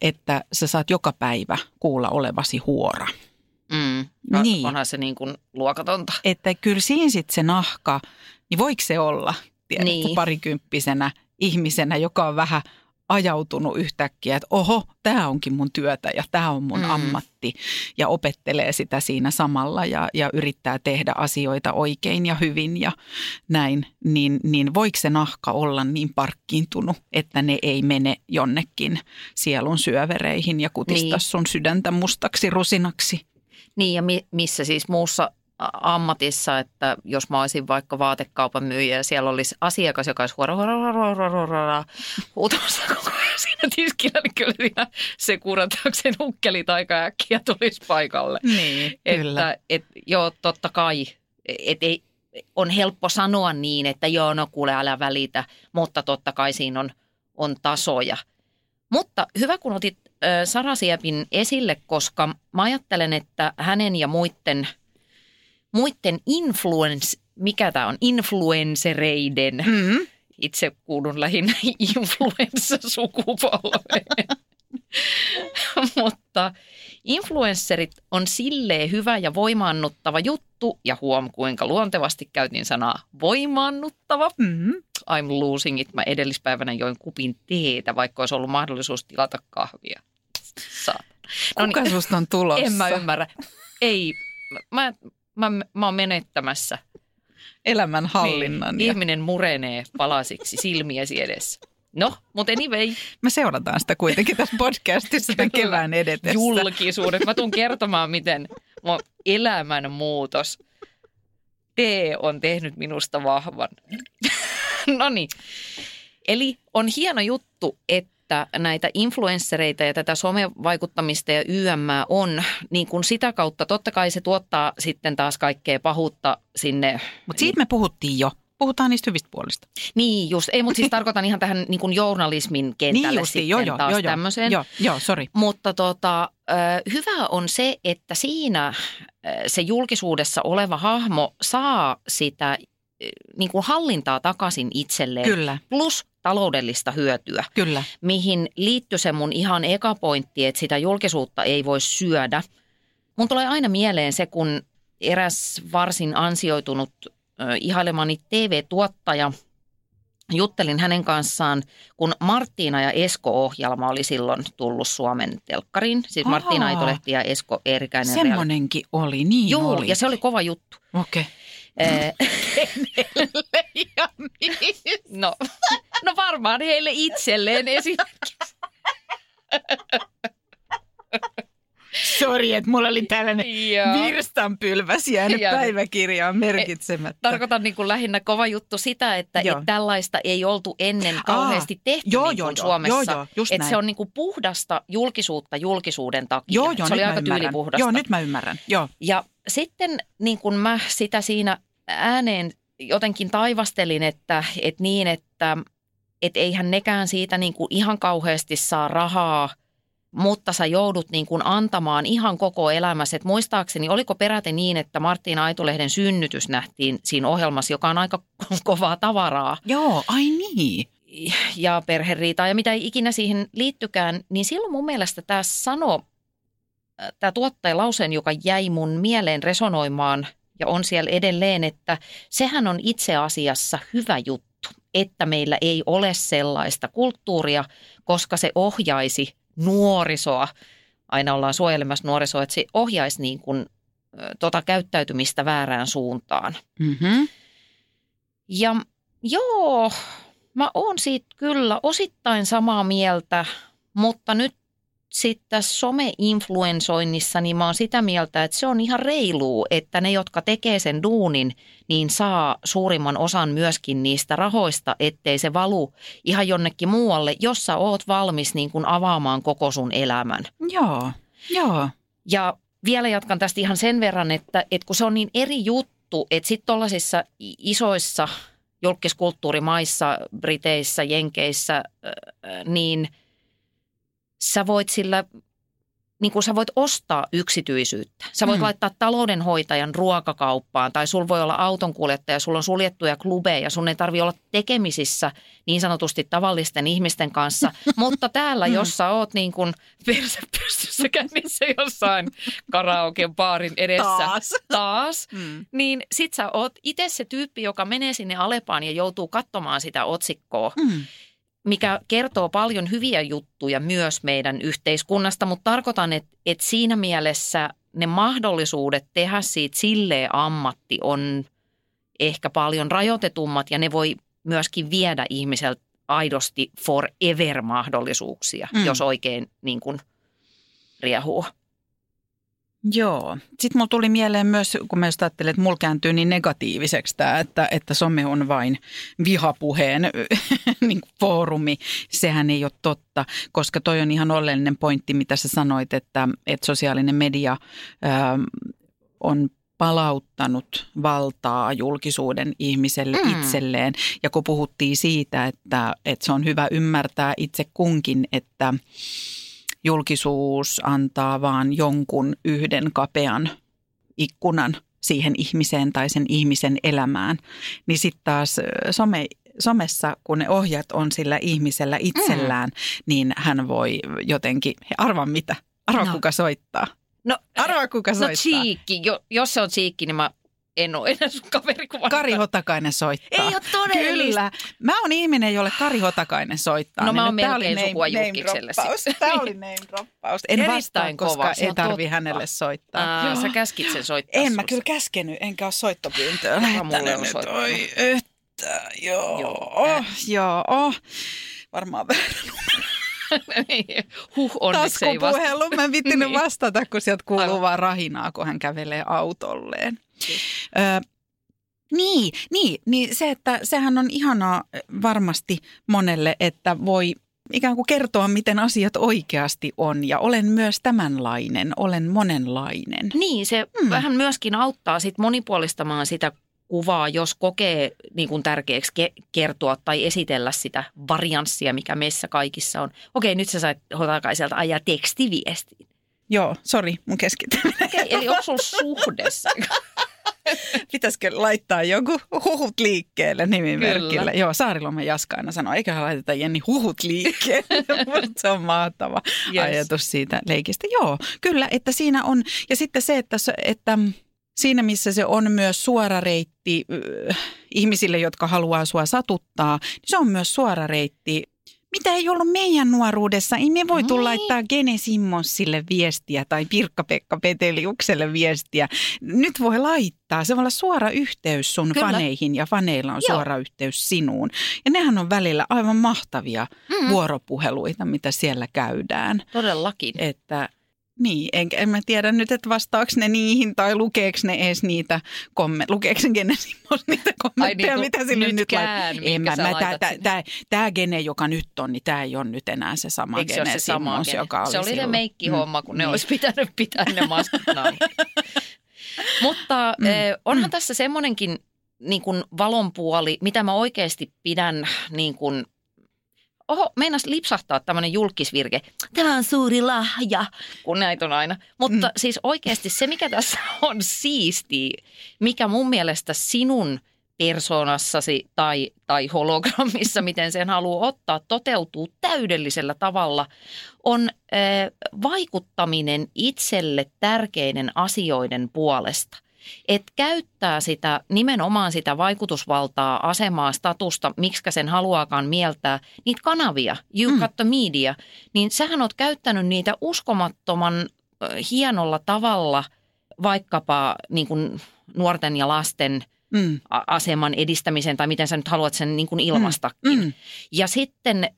että sä saat joka päivä kuulla olevasi huora. Mm. No, niin. Onhan se niin kuin luokatonta. Että kyllä siinä sitten se nahka, niin voiko se olla tiedät, niin. parikymppisenä ihmisenä, joka on vähän – ajautunut yhtäkkiä, että oho, tämä onkin mun työtä ja tämä on mun mm. ammatti. Ja opettelee sitä siinä samalla ja, ja yrittää tehdä asioita oikein ja hyvin ja näin. Niin, niin voiko se nahka olla niin parkkiintunut, että ne ei mene jonnekin sielun syövereihin ja kutista niin. sun sydäntä mustaksi rusinaksi? Niin ja mi- missä siis muussa ammatissa, että jos mä olisin vaikka vaatekaupan myyjä ja siellä olisi asiakas, joka olisi huora, huora, huora, huora, huora, huutamassa koko ajan siinä tiskillä, niin kyllä siinä se kuratauksen ukkelit aika äkkiä tulisi paikalle. Niin, kyllä. Että, et, joo, totta kai. Et ei, on helppo sanoa niin, että joo, no kuule, älä välitä, mutta totta kai siinä on, on tasoja. Mutta hyvä, kun otit äh, Sara Siepin esille, koska mä ajattelen, että hänen ja muiden – muiden influence, mikä tämä on, influencereiden, mm-hmm. itse kuulun lähinnä influenssa-sukupolveen. Mutta influencerit on silleen hyvä ja voimaannuttava juttu, ja huom kuinka luontevasti käytin sanaa voimaannuttava. Mm-hmm. I'm losing it. Mä edellispäivänä join kupin teetä, vaikka olisi ollut mahdollisuus tilata kahvia. Saat. No Kuka niin, susta on tulossa? En mä ymmärrä. Ei, mä, mä, mä oon menettämässä. Elämän hallinnan. Niin, ja... Ihminen murenee palasiksi silmiesi edessä. No, mutta anyway. Me seurataan sitä kuitenkin tässä podcastissa tämän kevään edetessä. Julkisuudet. Mä tuun kertomaan, miten mun elämänmuutos tee on tehnyt minusta vahvan. no niin. Eli on hieno juttu, että että näitä influenssereita ja tätä somevaikuttamista ja YM on, niin kuin sitä kautta totta kai se tuottaa sitten taas kaikkea pahuutta sinne. Mutta siitä me puhuttiin jo. Puhutaan niistä hyvistä puolista. Niin just, ei mutta siis tarkoitan ihan tähän niin kuin journalismin kentälle niin justiin, sitten joo, taas joo, tämmöiseen. Joo, joo, sorry. Mutta tota, hyvä on se, että siinä se julkisuudessa oleva hahmo saa sitä niin kuin hallintaa takaisin itselleen. Kyllä. Plus taloudellista hyötyä. Kyllä. Mihin liittyy se mun ihan eka pointti, että sitä julkisuutta ei voi syödä. Mun tulee aina mieleen se, kun eräs varsin ansioitunut ihailemani TV-tuottaja. Juttelin hänen kanssaan, kun Marttiina ja Esko-ohjelma oli silloin tullut Suomen telkkariin. Siis Ahaa. Marttiina Aitolehti ja Esko Eerikäinen. Semmonenkin oli, niin Joo, oli. ja se oli kova juttu. Okei. Eh, niin. no, no varmaan heille itselleen esimerkiksi. Sori, että mulla oli tällainen Joo. virstanpylväs jäänyt Jäänyt. päiväkirjaan merkitsemättä. Tarkoitan niin kuin lähinnä kova juttu sitä, että Joo. et tällaista ei oltu ennen kauheasti tehty joo, niin joo, kuin joo, Suomessa. joo, joo, just että se on niin kuin puhdasta julkisuutta julkisuuden takia. Joo, joo, se oli nyt aika tyylipuhdasta. Joo, nyt mä ymmärrän. Joo. Ja sitten niin kuin mä sitä siinä ääneen jotenkin taivastelin, että, että niin, että, että eihän nekään siitä niin kuin ihan kauheasti saa rahaa, mutta sä joudut niin kuin antamaan ihan koko elämässä. Et muistaakseni, oliko peräti niin, että Marttiina Aitulehden synnytys nähtiin siinä ohjelmassa, joka on aika kovaa tavaraa Joo, ai niin. ja perheriitaa ja mitä ikinä siihen liittykään, niin silloin mun mielestä tämä sano, tämä tuottaja lauseen, joka jäi mun mieleen resonoimaan ja on siellä edelleen, että sehän on itse asiassa hyvä juttu, että meillä ei ole sellaista kulttuuria, koska se ohjaisi nuorisoa, aina ollaan suojelemassa nuorisoa, että se ohjaisi niin kuin, tota käyttäytymistä väärään suuntaan. Mm-hmm. Ja joo, mä oon siitä kyllä osittain samaa mieltä, mutta nyt sitten tässä some-influensoinnissa, niin mä oon sitä mieltä, että se on ihan reiluu, että ne, jotka tekee sen duunin, niin saa suurimman osan myöskin niistä rahoista, ettei se valu ihan jonnekin muualle, jos sä oot valmis niin kuin avaamaan koko sun elämän. Joo, joo. Ja vielä jatkan tästä ihan sen verran, että, että kun se on niin eri juttu, että sitten tuollaisissa isoissa julkiskulttuurimaissa, Briteissä, Jenkeissä, niin sä voit sillä, niin kuin sä voit ostaa yksityisyyttä. Sä voit Mm. laittaa taloudenhoitajan ruokakauppaan tai sul voi olla autonkuljettaja, sulla on suljettuja klubeja, sun ei tarvi olla tekemisissä niin sanotusti tavallisten ihmisten kanssa. Mutta täällä, Mm. jos sä oot niin kuin persepystyssä käynnissä jossain karaoken baarin edessä Taas. taas Mm. niin sit sä oot itse se tyyppi, joka menee sinne Alepaan ja joutuu katsomaan sitä otsikkoa, Mm. Mikä kertoo paljon hyviä juttuja myös meidän yhteiskunnasta, mutta tarkoitan, että, että siinä mielessä ne mahdollisuudet tehdä siitä silleen ammatti on ehkä paljon rajoitetummat ja ne voi myöskin viedä ihmiseltä aidosti forever mahdollisuuksia, Mm. mm. jos oikein niin kuin riehuu. Joo. Sitten mulla tuli mieleen myös, kun mä just ajattelin, että mulla kääntyy niin negatiiviseksi tämä, että, että some on vain vihapuheen niin foorumi. Sehän ei ole totta, koska toi on ihan oleellinen pointti, mitä sä sanoit, että, että sosiaalinen media ää, on palauttanut valtaa julkisuuden ihmiselle. Mm. itselleen. Ja kun puhuttiin siitä, että, että se on hyvä ymmärtää itse kunkin, että julkisuus antaa vaan jonkun yhden kapean ikkunan siihen ihmiseen tai sen ihmisen elämään, niin sitten taas some, somessa, kun ne ohjat on sillä ihmisellä itsellään, mm. niin hän voi jotenkin, arva mitä, arva No. kuka soittaa. No, Arva kuka no soittaa. Tsiikki, jo, jos se on Tsiikki, niin mä en ole enää sun kaveri. kun Kari Hotakainen soittaa. Ei ole todellista. Kyllä. Mä oon ihminen, jolle Kari Hotakainen soittaa. No mä Niin oon nyt tää melkein sukua sitten. Tää oli name droppaus. En vastaa, Erittäin koska kova, se ei tarvi totta. hänelle soittaa. Ää, Joo. sä käskit sen soittaa En mä kyllä käskenyt, enkä ole soittopyyntöä lähettänyt. Oi, että, joo, Joo. joo, joo. Oh. Varmaan vähän huh, onneksi ei vasta. taskupuhelu. Mä en vittinyt Niin. vastata, kun sieltä kuuluu Aivan. vaan rahinaa, kun hän kävelee autolleen. Ö, niin, niin, niin se, että sehän on ihanaa varmasti monelle, että voi ikään kuin kertoa, miten asiat oikeasti on. Ja olen myös tämänlainen, olen monenlainen. Niin, se mm. vähän myöskin auttaa sit monipuolistamaan sitä kuvaa, jos kokee niin kuin tärkeäksi ke- kertoa tai esitellä sitä varianssia, mikä meissä kaikissa on. Okei, nyt sä sait Hotakaiselta ajaa tekstiviestiin. Joo, sori, mun keskittyminen. Okei, eli onko sulla suhdessa? Pitäisikö laittaa joku huhut liikkeelle nimimerkillä? Kyllä. Joo, Saarilomen Jaska aina sanoo, eiköhän laiteta Jenni huhut liikkeelle. Musta se on mahtava yes. Ajatus siitä leikistä. Joo, kyllä, että siinä on. Ja sitten se, että, että siinä missä se on myös suora reitti ihmisille, jotka haluaa sua satuttaa, niin se on myös suora reitti mitä ei ollut meidän nuoruudessa. Ei me voitu Niin. laittaa Gene Simmonsille viestiä tai Pirkka-Pekka Peteliukselle viestiä. Nyt voi laittaa. Se voi olla suora yhteys sun Kyllä. faneihin ja faneilla on Joo. suora yhteys sinuun. Ja nehän on välillä aivan mahtavia Mm, vuoropuheluita, mitä siellä käydään. todellakin. Että niin, en, en mä tiedä nyt, että vastaako ne niihin tai lukeeko ne edes niitä kommentteja. Lukeeko ne Gene niitä kommentteja, niin, mitä sille nyt nytkään, lait- En mä, mä, tää, laitat tää, sinne. tää, tää Gene, joka nyt on, niin tämä ei ole nyt enää se sama Eikö se Gene se sama Simmons, gene? joka oli Se oli se silloin. meikkihomma, kun ne niin. olisi pitänyt pitää ne maskit. Mutta Mm. eh, onhan tässä semmoinenkin niin kuin valon puoli, mitä mä oikeasti pidän niin kuin, oho, meinas lipsahtaa tämmöinen julkisvirke. Tämä on suuri lahja, kun näitä on aina. Mutta Mm. siis oikeasti se, mikä tässä on siisti, mikä mun mielestä sinun persoonassasi tai, tai hologrammissa, miten sen haluaa ottaa, toteutuu täydellisellä tavalla, on äh, vaikuttaminen itselle tärkeiden asioiden puolesta. Et käyttää sitä nimenomaan sitä vaikutusvaltaa, asemaa, statusta, miksi sen haluaakaan mieltää, niitä kanavia, you Mm. got the media, niin sähän oot käyttänyt niitä uskomattoman äh, hienolla tavalla vaikkapa niin kuin nuorten ja lasten Mm, a- aseman edistämisen tai miten sä nyt haluat sen niin kuin ilmastakin. mm, Ja sitten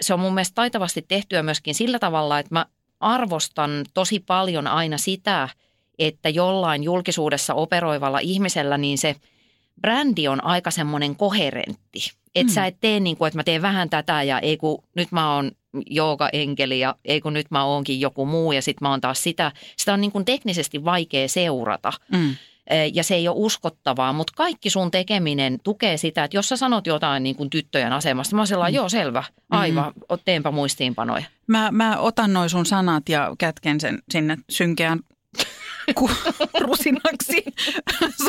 se on mun mielestä taitavasti tehtyä myöskin sillä tavalla, että mä arvostan tosi paljon aina sitä, että jollain julkisuudessa operoivalla ihmisellä niin se brändi on aika semmoinen koherentti. Että Mm. sä et tee niin kuin, että mä teen vähän tätä ja ei kun nyt mä oon enkeli ja ei kun nyt mä oonkin joku muu ja sit mä oon taas sitä. Sitä on niin kuin teknisesti vaikea seurata mm. Ja se ei ole uskottavaa, mutta kaikki sun tekeminen tukee sitä, että jos sä sanot jotain niin kuin tyttöjen asemasta, mä sellainen, joo selvä, aivan, mm teenpä muistiinpanoja. Mä, mä otan noin sun sanat ja kätken sen sinne synkeään ku- rusinaksi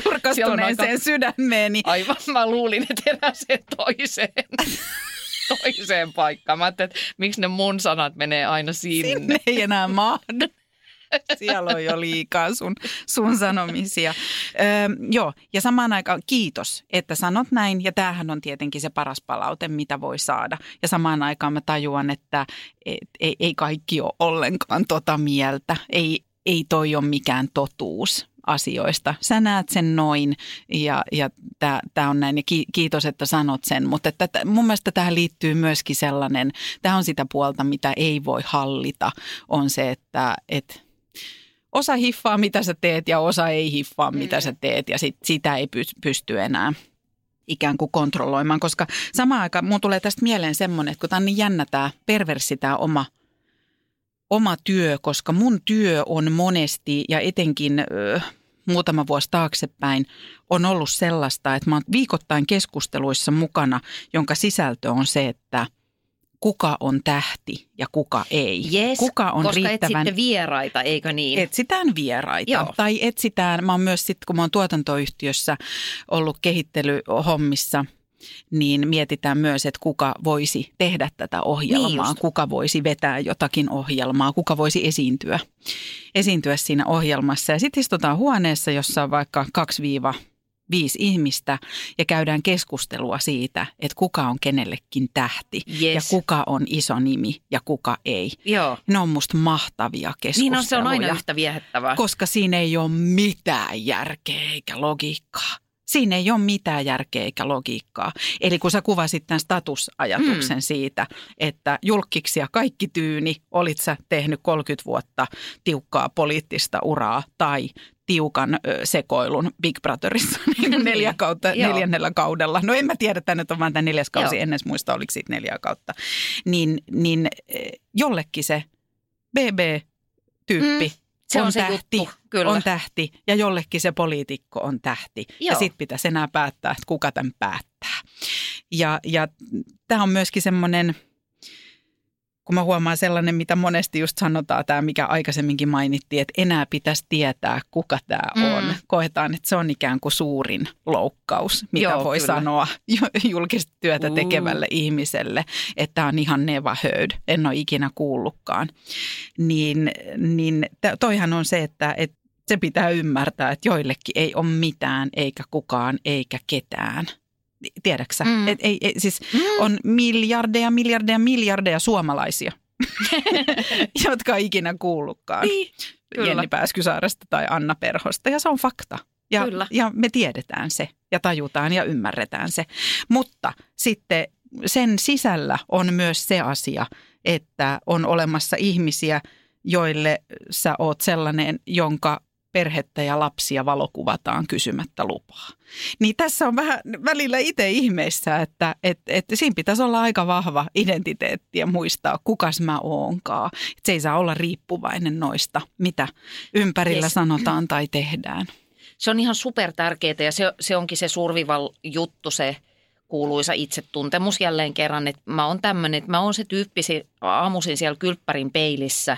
surkastuneeseen aika- sydämeeni. Aivan, mä luulin, että eräseen toiseen, toiseen paikkaan. Mä ajattelin, että miksi ne mun sanat menee aina sinne. Sinne ei enää mahdu. Siellä on jo liikaa sun, sun sanomisia. Öö, joo, ja samaan aikaan kiitos, että sanot näin. Ja tämähän on tietenkin se paras palaute, mitä voi saada. Ja samaan aikaan mä tajuan, että et, ei, ei kaikki ole ollenkaan tota mieltä. Ei, ei toi ole mikään totuus asioista. Sä näet sen noin ja, ja tämä on näin ja ki, kiitos, että sanot sen. Mutta että, että mun mielestä tähän liittyy myöskin sellainen, tämä on sitä puolta, mitä ei voi hallita, on se, että et, osa hiffaa, mitä sä teet ja osa ei hiffaa, mitä Mm. sä teet ja sit, sitä ei py, pysty enää ikään kuin kontrolloimaan, koska samaan aikaan mun tulee tästä mieleen semmoinen, että kun tämä on niin jännä tämä perverssi tämä oma, oma työ, koska mun työ on monesti ja etenkin ö, muutama vuosi taaksepäin on ollut sellaista, että mä oon viikoittain keskusteluissa mukana, jonka sisältö on se, että kuka on tähti ja kuka ei. Yes, kuka on koska riittävän etsitte vieraita, eikö niin? Etsitään vieraita Joo. tai etsitään, mä oon myös sitten kun mä oon tuotantoyhtiössä ollut kehittelyhommissa, niin mietitään myös, että kuka voisi tehdä tätä Niin ohjelmaa, just. kuka voisi vetää jotakin ohjelmaa, kuka voisi esiintyä, esiintyä siinä ohjelmassa. Ja sitten istutaan huoneessa, jossa on vaikka 2-5 ihmistä ja käydään keskustelua siitä, että kuka on kenellekin tähti ja Yes. kuka on iso nimi ja kuka ei. Joo. Ne on musta mahtavia keskusteluja. Niin on, se on aina yhtä viehättävää. Koska siinä ei ole mitään järkeä eikä logiikkaa. Siinä ei ole mitään järkeä eikä logiikkaa. Eli kun sä kuvasit tämän statusajatuksen mm. siitä, että julkkiksi ja kaikki tyyni, olit sä tehnyt 30 vuotta tiukkaa poliittista uraa tai tiukan ö, sekoilun Big Brotherissa niin Niin, neljä kautta, neljännellä kaudella. No en mä tiedä, että nyt on vaan tämä neljäs kausi, Joo. en edes muista, oliko siitä neljä kautta. Niin, niin jollekin se BB-tyyppi Mm, se on, on se tähti, juttu, kyllä. on tähti ja jollekin se poliitikko on tähti. Ja Joo. sitten pitäisi enää päättää, että kuka tämän päättää. Ja, ja tämä on myöskin semmoinen, kun mä huomaan sellainen, mitä monesti just sanotaan, tämä mikä aikaisemminkin mainittiin, että enää pitäisi tietää, kuka tämä Mm. on. Koetaan, että se on ikään kuin suurin loukkaus, mitä Joo, voi kyllä. sanoa julkista työtä Uh. tekevälle ihmiselle, että tämä on ihan never heard, en ole ikinä kuullutkaan. Niin, niin toihan on se, että et Se pitää ymmärtää, että joillekin ei ole mitään, eikä kukaan, eikä ketään. Tiedäksä? Mm. Et ei, ei, siis Mm. on miljardeja, miljardeja, miljardeja suomalaisia, jotka ei ikinä kuullutkaan Niin, kyllä. Jenni Pääskysaaresta tai Anna Perhosta. Ja se on fakta. Ja, Kyllä. ja me tiedetään se ja tajutaan ja ymmärretään se. Mutta sitten sen sisällä on myös se asia, että on olemassa ihmisiä, joille sä oot sellainen, jonka perhettä ja lapsia valokuvataan kysymättä lupaa. Niin tässä on vähän välillä itse ihmeissä, että, että, että siinä pitäisi olla aika vahva identiteetti ja muistaa, kukas mä oonkaan. Että se ei saa olla riippuvainen noista, mitä ympärillä Yes. sanotaan tai tehdään. Se on ihan super tärkeää ja se, se onkin se survival juttu, se kuuluisa itsetuntemus jälleen kerran, että mä oon tämmöinen, että mä oon se tyyppi aamuisin siellä kylppärin peilissä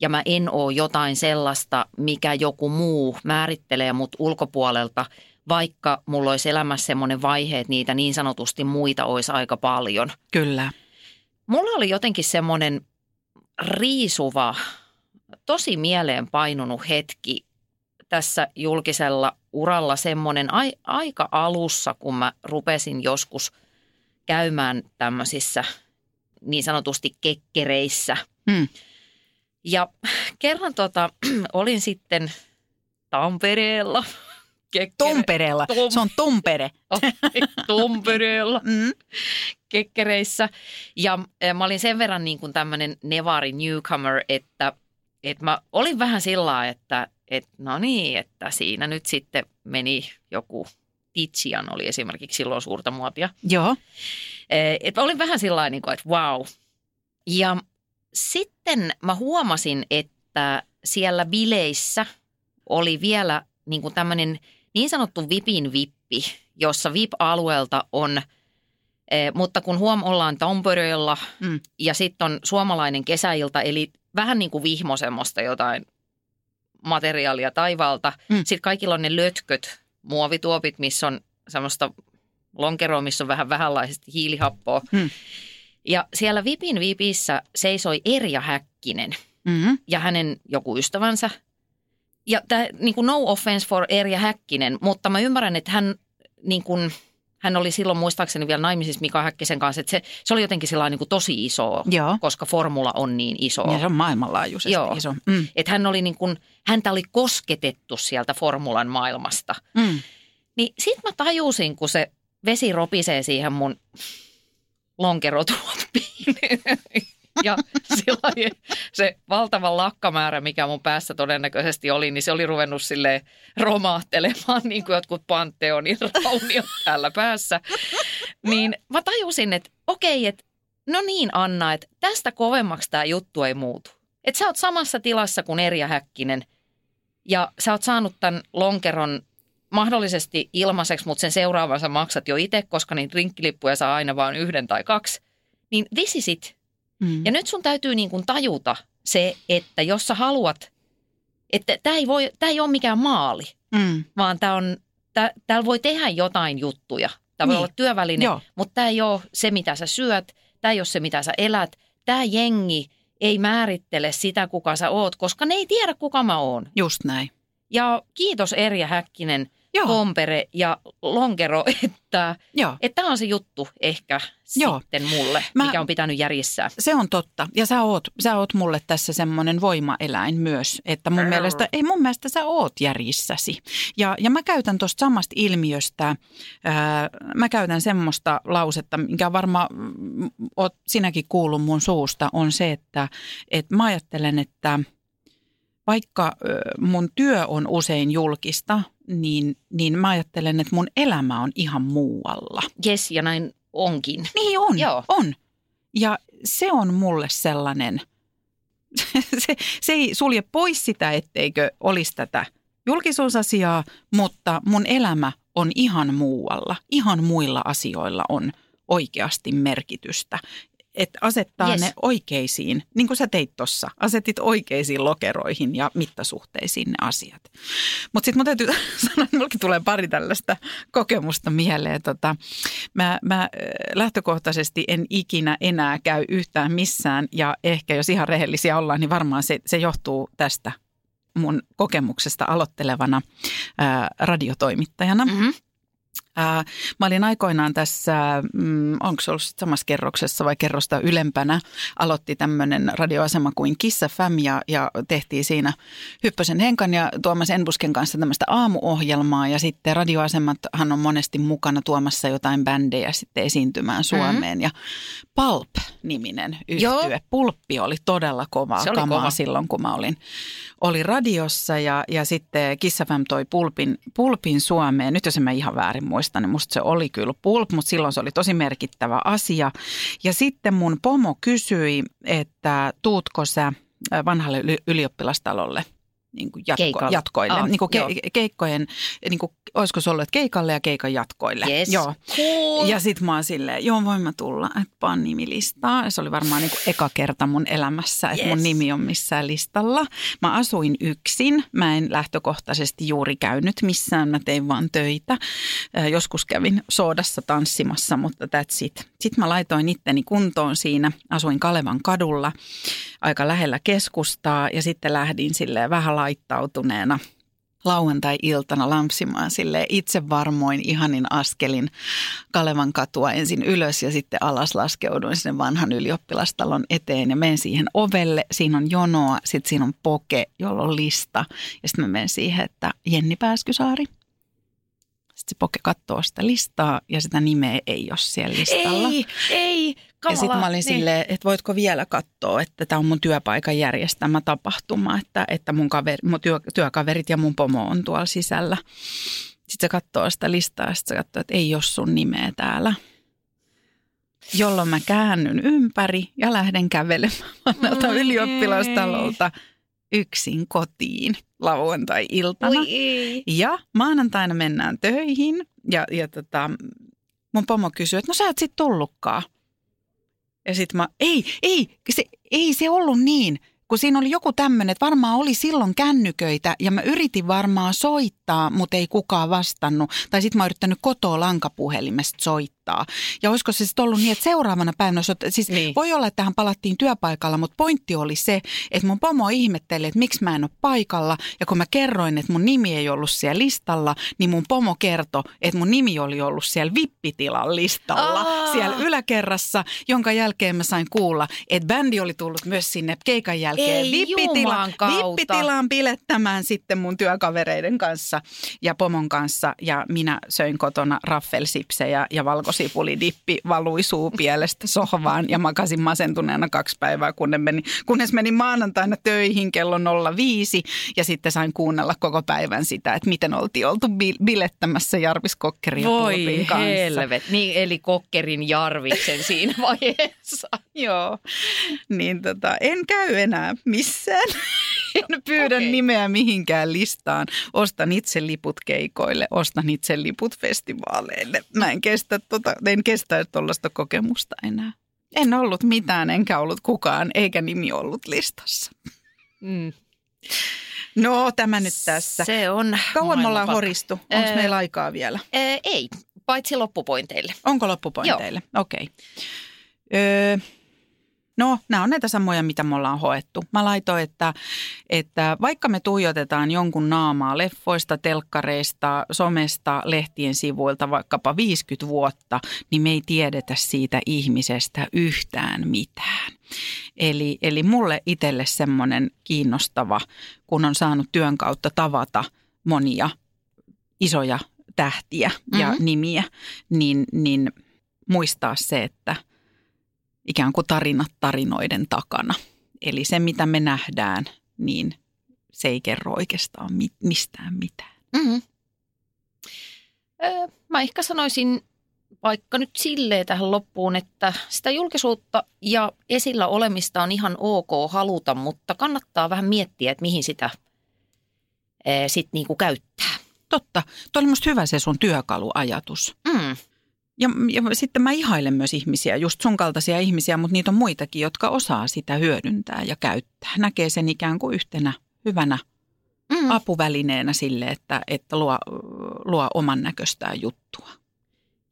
ja mä en oo jotain sellaista, mikä joku muu määrittelee mut ulkopuolelta, vaikka mulla olisi elämässä semmoinen vaihe, että niitä niin sanotusti muita olisi aika paljon. Kyllä. Mulla oli jotenkin semmoinen riisuva, tosi mieleen painunut hetki tässä julkisella uralla semmoinen ai, aika alussa, kun mä rupesin joskus käymään tämmöisissä niin sanotusti kekkereissä. Hmm. Ja kerran tota, olin sitten Tampereella. Kekkere- Tompereella. Tom- Se on Tompere. Tampereella Mm. kekkereissä. Ja eh, mä olin sen verran niin kuin tämmöinen nevari newcomer, että, että mä olin vähän sillä että, että no niin, että siinä nyt sitten meni joku Titsian oli esimerkiksi silloin suurta muotia. Joo. Eh, Että olin vähän sillä niin kuin, että wow. Ja sitten mä huomasin, että siellä bileissä oli vielä niin kuin tämmöinen niin sanottu VIPin vippi, jossa VIP-alueelta on, eh, mutta kun huom ollaan Tampereella Mm. ja sitten on suomalainen kesäilta, eli vähän niin kuin vihmo semmoista jotain materiaalia taivaalta. Mm. Sitten kaikilla on ne lötköt, muovituopit, missä on semmoista lonkeroa, missä on vähän vähänlaisesti hiilihappoa. Mm. Ja siellä Vipin Vipissä seisoi Erja Häkkinen Mm. ja hänen joku ystävänsä. Ja tämä, niin kuin no offense for Erja Häkkinen, mutta mä ymmärrän, että hän, niin kuin, hän oli silloin muistaakseni vielä naimisissa Mika Häkkisen kanssa, että se, se oli jotenkin sillä niin kuin tosi iso, Joo. koska formula on niin iso. Ja se on maailmanlaajuisesti Joo. iso. Mm. Että hän oli niin kuin, häntä oli kosketettu sieltä formulan maailmasta. Mm. Niin sit mä tajusin, kun se vesi ropisee siihen mun lonkerotuoppiin. ja silloin se valtava lakkamäärä, mikä mun päässä todennäköisesti oli, niin se oli ruvennut sille romahtelemaan niin kuin jotkut Panteonin rauniot täällä päässä. Niin mä tajusin, että okei, että no niin Anna, että tästä kovemmaksi tämä juttu ei muutu. Että sä oot samassa tilassa kuin Erja Häkkinen ja sä oot saanut tämän lonkeron mahdollisesti ilmaiseksi, mutta sen seuraavan sä maksat jo itse, koska niitä rinkkilippuja saa aina vain yhden tai kaksi. Niin this is it. Mm. Ja nyt sun täytyy niin kuin tajuta se, että jos sä haluat, että tämä ei, voi, tää ei ole mikään maali, Mm. vaan tää on, tää, täällä voi tehdä jotain juttuja. Tämä voi Niin. olla työväline, Joo. mutta tämä ei ole se, mitä sä syöt, tämä ei ole se, mitä sä elät. Tämä jengi ei määrittele sitä, kuka sä oot, koska ne ei tiedä, kuka mä oon. Just näin. Ja kiitos Erja Häkkinen, Joo. Kompere ja Lonkero, että Joo. tämä on se juttu ehkä Joo. sitten mulle, Mä- mikä on pitänyt järjestää. Se on totta. Ja sä oot, sä oot mulle tässä semmoinen voimaeläin myös, että mun Brr. mielestä, ei mun mielestä sä oot järjissäsi. Ja, ja mä käytän tuosta samasta ilmiöstä, ää, mä käytän semmoista lausetta, mikä varmaan mm, oot sinäkin kuullut mun suusta, on se, että, että mä ajattelen, että vaikka mun työ on usein julkista, niin, niin mä ajattelen, että mun elämä on ihan muualla. Jes, ja näin onkin. Niin on, Joo. on. Ja se on mulle sellainen, se, se ei sulje pois sitä, etteikö olisi tätä julkisuusasiaa, mutta mun elämä on ihan muualla. Ihan muilla asioilla on oikeasti merkitystä. Että asettaa Yes. ne oikeisiin, niin kuin sä teit tuossa, asetit oikeisiin lokeroihin ja mittasuhteisiin ne asiat. Mutta sitten mun täytyy sanoa, että mullekin tulee pari tällaista kokemusta mieleen. Tota, mä, mä äh, lähtökohtaisesti en ikinä enää käy yhtään missään ja ehkä jos ihan rehellisiä ollaan, niin varmaan se, se johtuu tästä mun kokemuksesta aloittelevana ää, radiotoimittajana. Mm-hmm. Ää, mä olin aikoinaan tässä, mm, onko se ollut samassa kerroksessa vai kerrosta ylempänä, aloitti tämmöinen radioasema kuin Kiss FM ja, ja tehtiin siinä Hyppösen Henkan ja Tuomas Enbusken kanssa tämmöistä aamuohjelmaa ja sitten radioasemathan on monesti mukana tuomassa jotain bändejä sitten esiintymään Suomeen mm-hmm. ja Pulp-niminen Joo. yhtye. Pulppi oli todella kovaa Se oli kamaa kova. silloin, kun mä olin, olin radiossa ja, ja sitten Kiss FM toi Pulpin, Pulpin Suomeen. Nyt jos en mä ihan väärin muista, niin musta se oli kyllä Pulp, mutta silloin se oli tosi merkittävä asia. Ja sitten mun pomo kysyi, että tuutko sä vanhalle yli- ylioppilastalolle niin kuin jatko, Keikalle. jatkoille, Aa, niin kuin joo. ke, keikkojen, niin kuin, olisiko se ollut, että keikalle ja keikan jatkoille. Yes. Joo. Cool. Ja sit mä oon silleen, joo voin mä tulla, että paan nimilistaa. Ja se oli varmaan niin kuin eka kerta mun elämässä, että Yes. mun nimi on missään listalla. Mä asuin yksin, mä en lähtökohtaisesti juuri käynyt missään, mä tein vaan töitä. Äh, Joskus kävin soodassa tanssimassa, mutta that's it. Sitten mä laitoin itteni kuntoon siinä, asuin Kalevan kadulla aika lähellä keskustaa ja sitten lähdin silleen vähän laittautuneena lauantai-iltana lampsimaan sille itse varmoin ihanin askelin Kalevan katua ensin ylös ja sitten alas laskeuduin sinne vanhan ylioppilastalon eteen ja menen siihen ovelle. Siinä on jonoa, sitten siinä on poke, jolla on lista ja sitten mä menen siihen, että Jenni Pääskysaari. Sitten se poke katsoo sitä listaa ja sitä nimeä ei ole siellä listalla. Ei, ei, Ja sitten mä olin niin. silleen, että voitko vielä katsoa, että tämä on mun työpaikan järjestämä tapahtuma, että, että mun, kaveri, mun työ, työkaverit ja mun pomo on tuolla sisällä. Sitten se katsoo sitä listaa ja sitten se katsoo, että ei ole sun nimeä täällä. Jolloin mä käännyn ympäri ja lähden kävelemään vanhalta ylioppilastalolta yksin kotiin lauantai-iltana. Ja maanantaina mennään töihin ja, ja tota, mun pomo kysyy, että no sä et sit tullutkaan. Ja sit mä, ei, ei, se, ei se ollut niin. Kun siinä oli joku tämmöinen, että varmaan oli silloin kännyköitä ja mä yritin varmaan soittaa, mutta ei kukaan vastannut. Tai sitten mä oon yrittänyt kotoa lankapuhelimesta soittaa. Ja olisiko se sitten ollut niin, että seuraavana päivänä, siis Niin. voi olla, että tähän palattiin työpaikalla, mutta pointti oli se, että mun pomo ihmetteli, että miksi mä en ole paikalla. Ja kun mä kerroin, että mun nimi ei ollut siellä listalla, niin mun pomo kertoi, että mun nimi oli ollut siellä vippitilan listalla, Aa. siellä yläkerrassa, jonka jälkeen mä sain kuulla, että bändi oli tullut myös sinne keikan jälkeen Ei vippitila, Juman kautta. vippitilaan bilettämään sitten mun työkavereiden kanssa ja pomon kanssa. Ja minä söin kotona raffelsipsejä ja valkosipulidippi valui suupielestä sohvaan ja makasin masentuneena kaksi päivää, kunnes menin, kunnes menin maanantaina töihin kello 05 ja sitten sain kuunnella koko päivän sitä, että miten oltiin oltu bi- bilettämässä Jarvis Kokkerin Voi kanssa. helvet. Niin, eli Kokkerin Jarviksen siinä vaiheessa. Joo, niin tota, en käy enää missään. En pyydä okay. nimeä mihinkään listaan. Ostan itse liput keikoille, ostan itse liput festivaaleille. Mä en kestä, tota, en kestä tuollaista kokemusta enää. En ollut mitään, enkä ollut kukaan, eikä nimi ollut listassa. Mm. No, tämä nyt tässä. Se on Kauan me ollaan horistu. Onko Ää, meillä aikaa vielä? Ää, ei, paitsi loppupointeille. Onko loppupointeille? Okei. Okay. Öö, no, nämä on näitä samoja, mitä me ollaan hoettu. Mä laitoin, että, että vaikka me tuijotetaan jonkun naamaa leffoista, telkkareista, somesta, lehtien sivuilta vaikkapa 50 vuotta, niin me ei tiedetä siitä ihmisestä yhtään mitään. Eli, eli mulle itselle semmoinen kiinnostava, kun on saanut työn kautta tavata monia isoja tähtiä ja Mhm. nimiä, niin, niin muistaa se, että ikään kuin tarinat tarinoiden takana. Eli se, mitä me nähdään, niin se ei kerro oikeastaan mi- mistään mitään. Mm-hmm. Öö, mä ehkä sanoisin vaikka nyt silleen tähän loppuun, että sitä julkisuutta ja esillä olemista on ihan ok haluta, mutta kannattaa vähän miettiä, että mihin sitä sitten niinku käyttää. Totta. Tuo oli musta hyvä se sun työkaluajatus. Mm. Ja, ja sitten mä ihailen myös ihmisiä, just sun kaltaisia ihmisiä, mutta niitä on muitakin, jotka osaa sitä hyödyntää ja käyttää. Näkee sen ikään kuin yhtenä hyvänä Mm. apuvälineenä sille, että, että luo, luo oman näköistään juttua.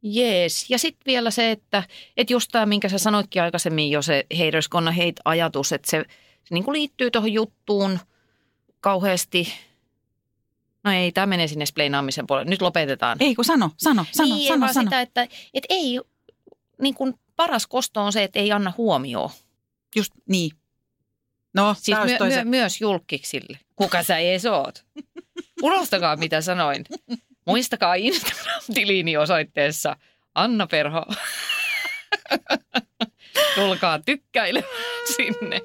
Jees. Ja sitten vielä se, että, että just tämä, minkä sä sanoitkin aikaisemmin jo se haters gonna hate ajatus, että se, se niin kuin liittyy tuohon juttuun kauheasti, no ei, tämä menee sinne spleinaamisen puolelle. Nyt lopetetaan. Ei kun sano, sano, sano, niin, sano, vaan sano. sitä, että, että ei, niin kuin paras kosto on se, että ei anna huomioon. Just niin. No, Siis my, my, myös julkiksille. Kuka sä ees oot? Unohtakaa mitä sanoin. Muistakaa Instagram-tiliini osoitteessa Anna Perho. Tulkaa tykkäilemään sinne.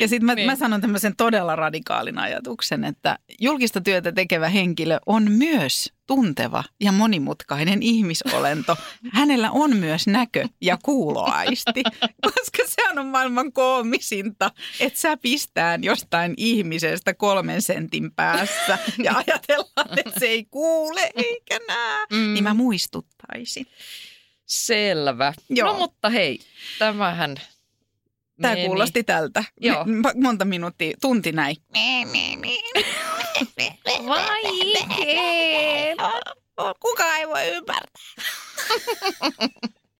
Ja sitten mä, Niin. mä sanon tämmöisen todella radikaalin ajatuksen, että julkista työtä tekevä henkilö on myös tunteva ja monimutkainen ihmisolento. Hänellä on myös näkö- ja kuuloaisti, koska se on maailman koomisinta, että sä pistään jostain ihmisestä kolmen sentin päässä ja ajatellaan, että se ei kuule eikä näe. Mm. Niin mä muistuttaisin. Selvä. Joo. No mutta hei, tämähän Tämä meni. kuulosti tältä. Joo. Me- Monta minuuttia, tunti näin. Vaikea. Kuka ei voi ymmärtää.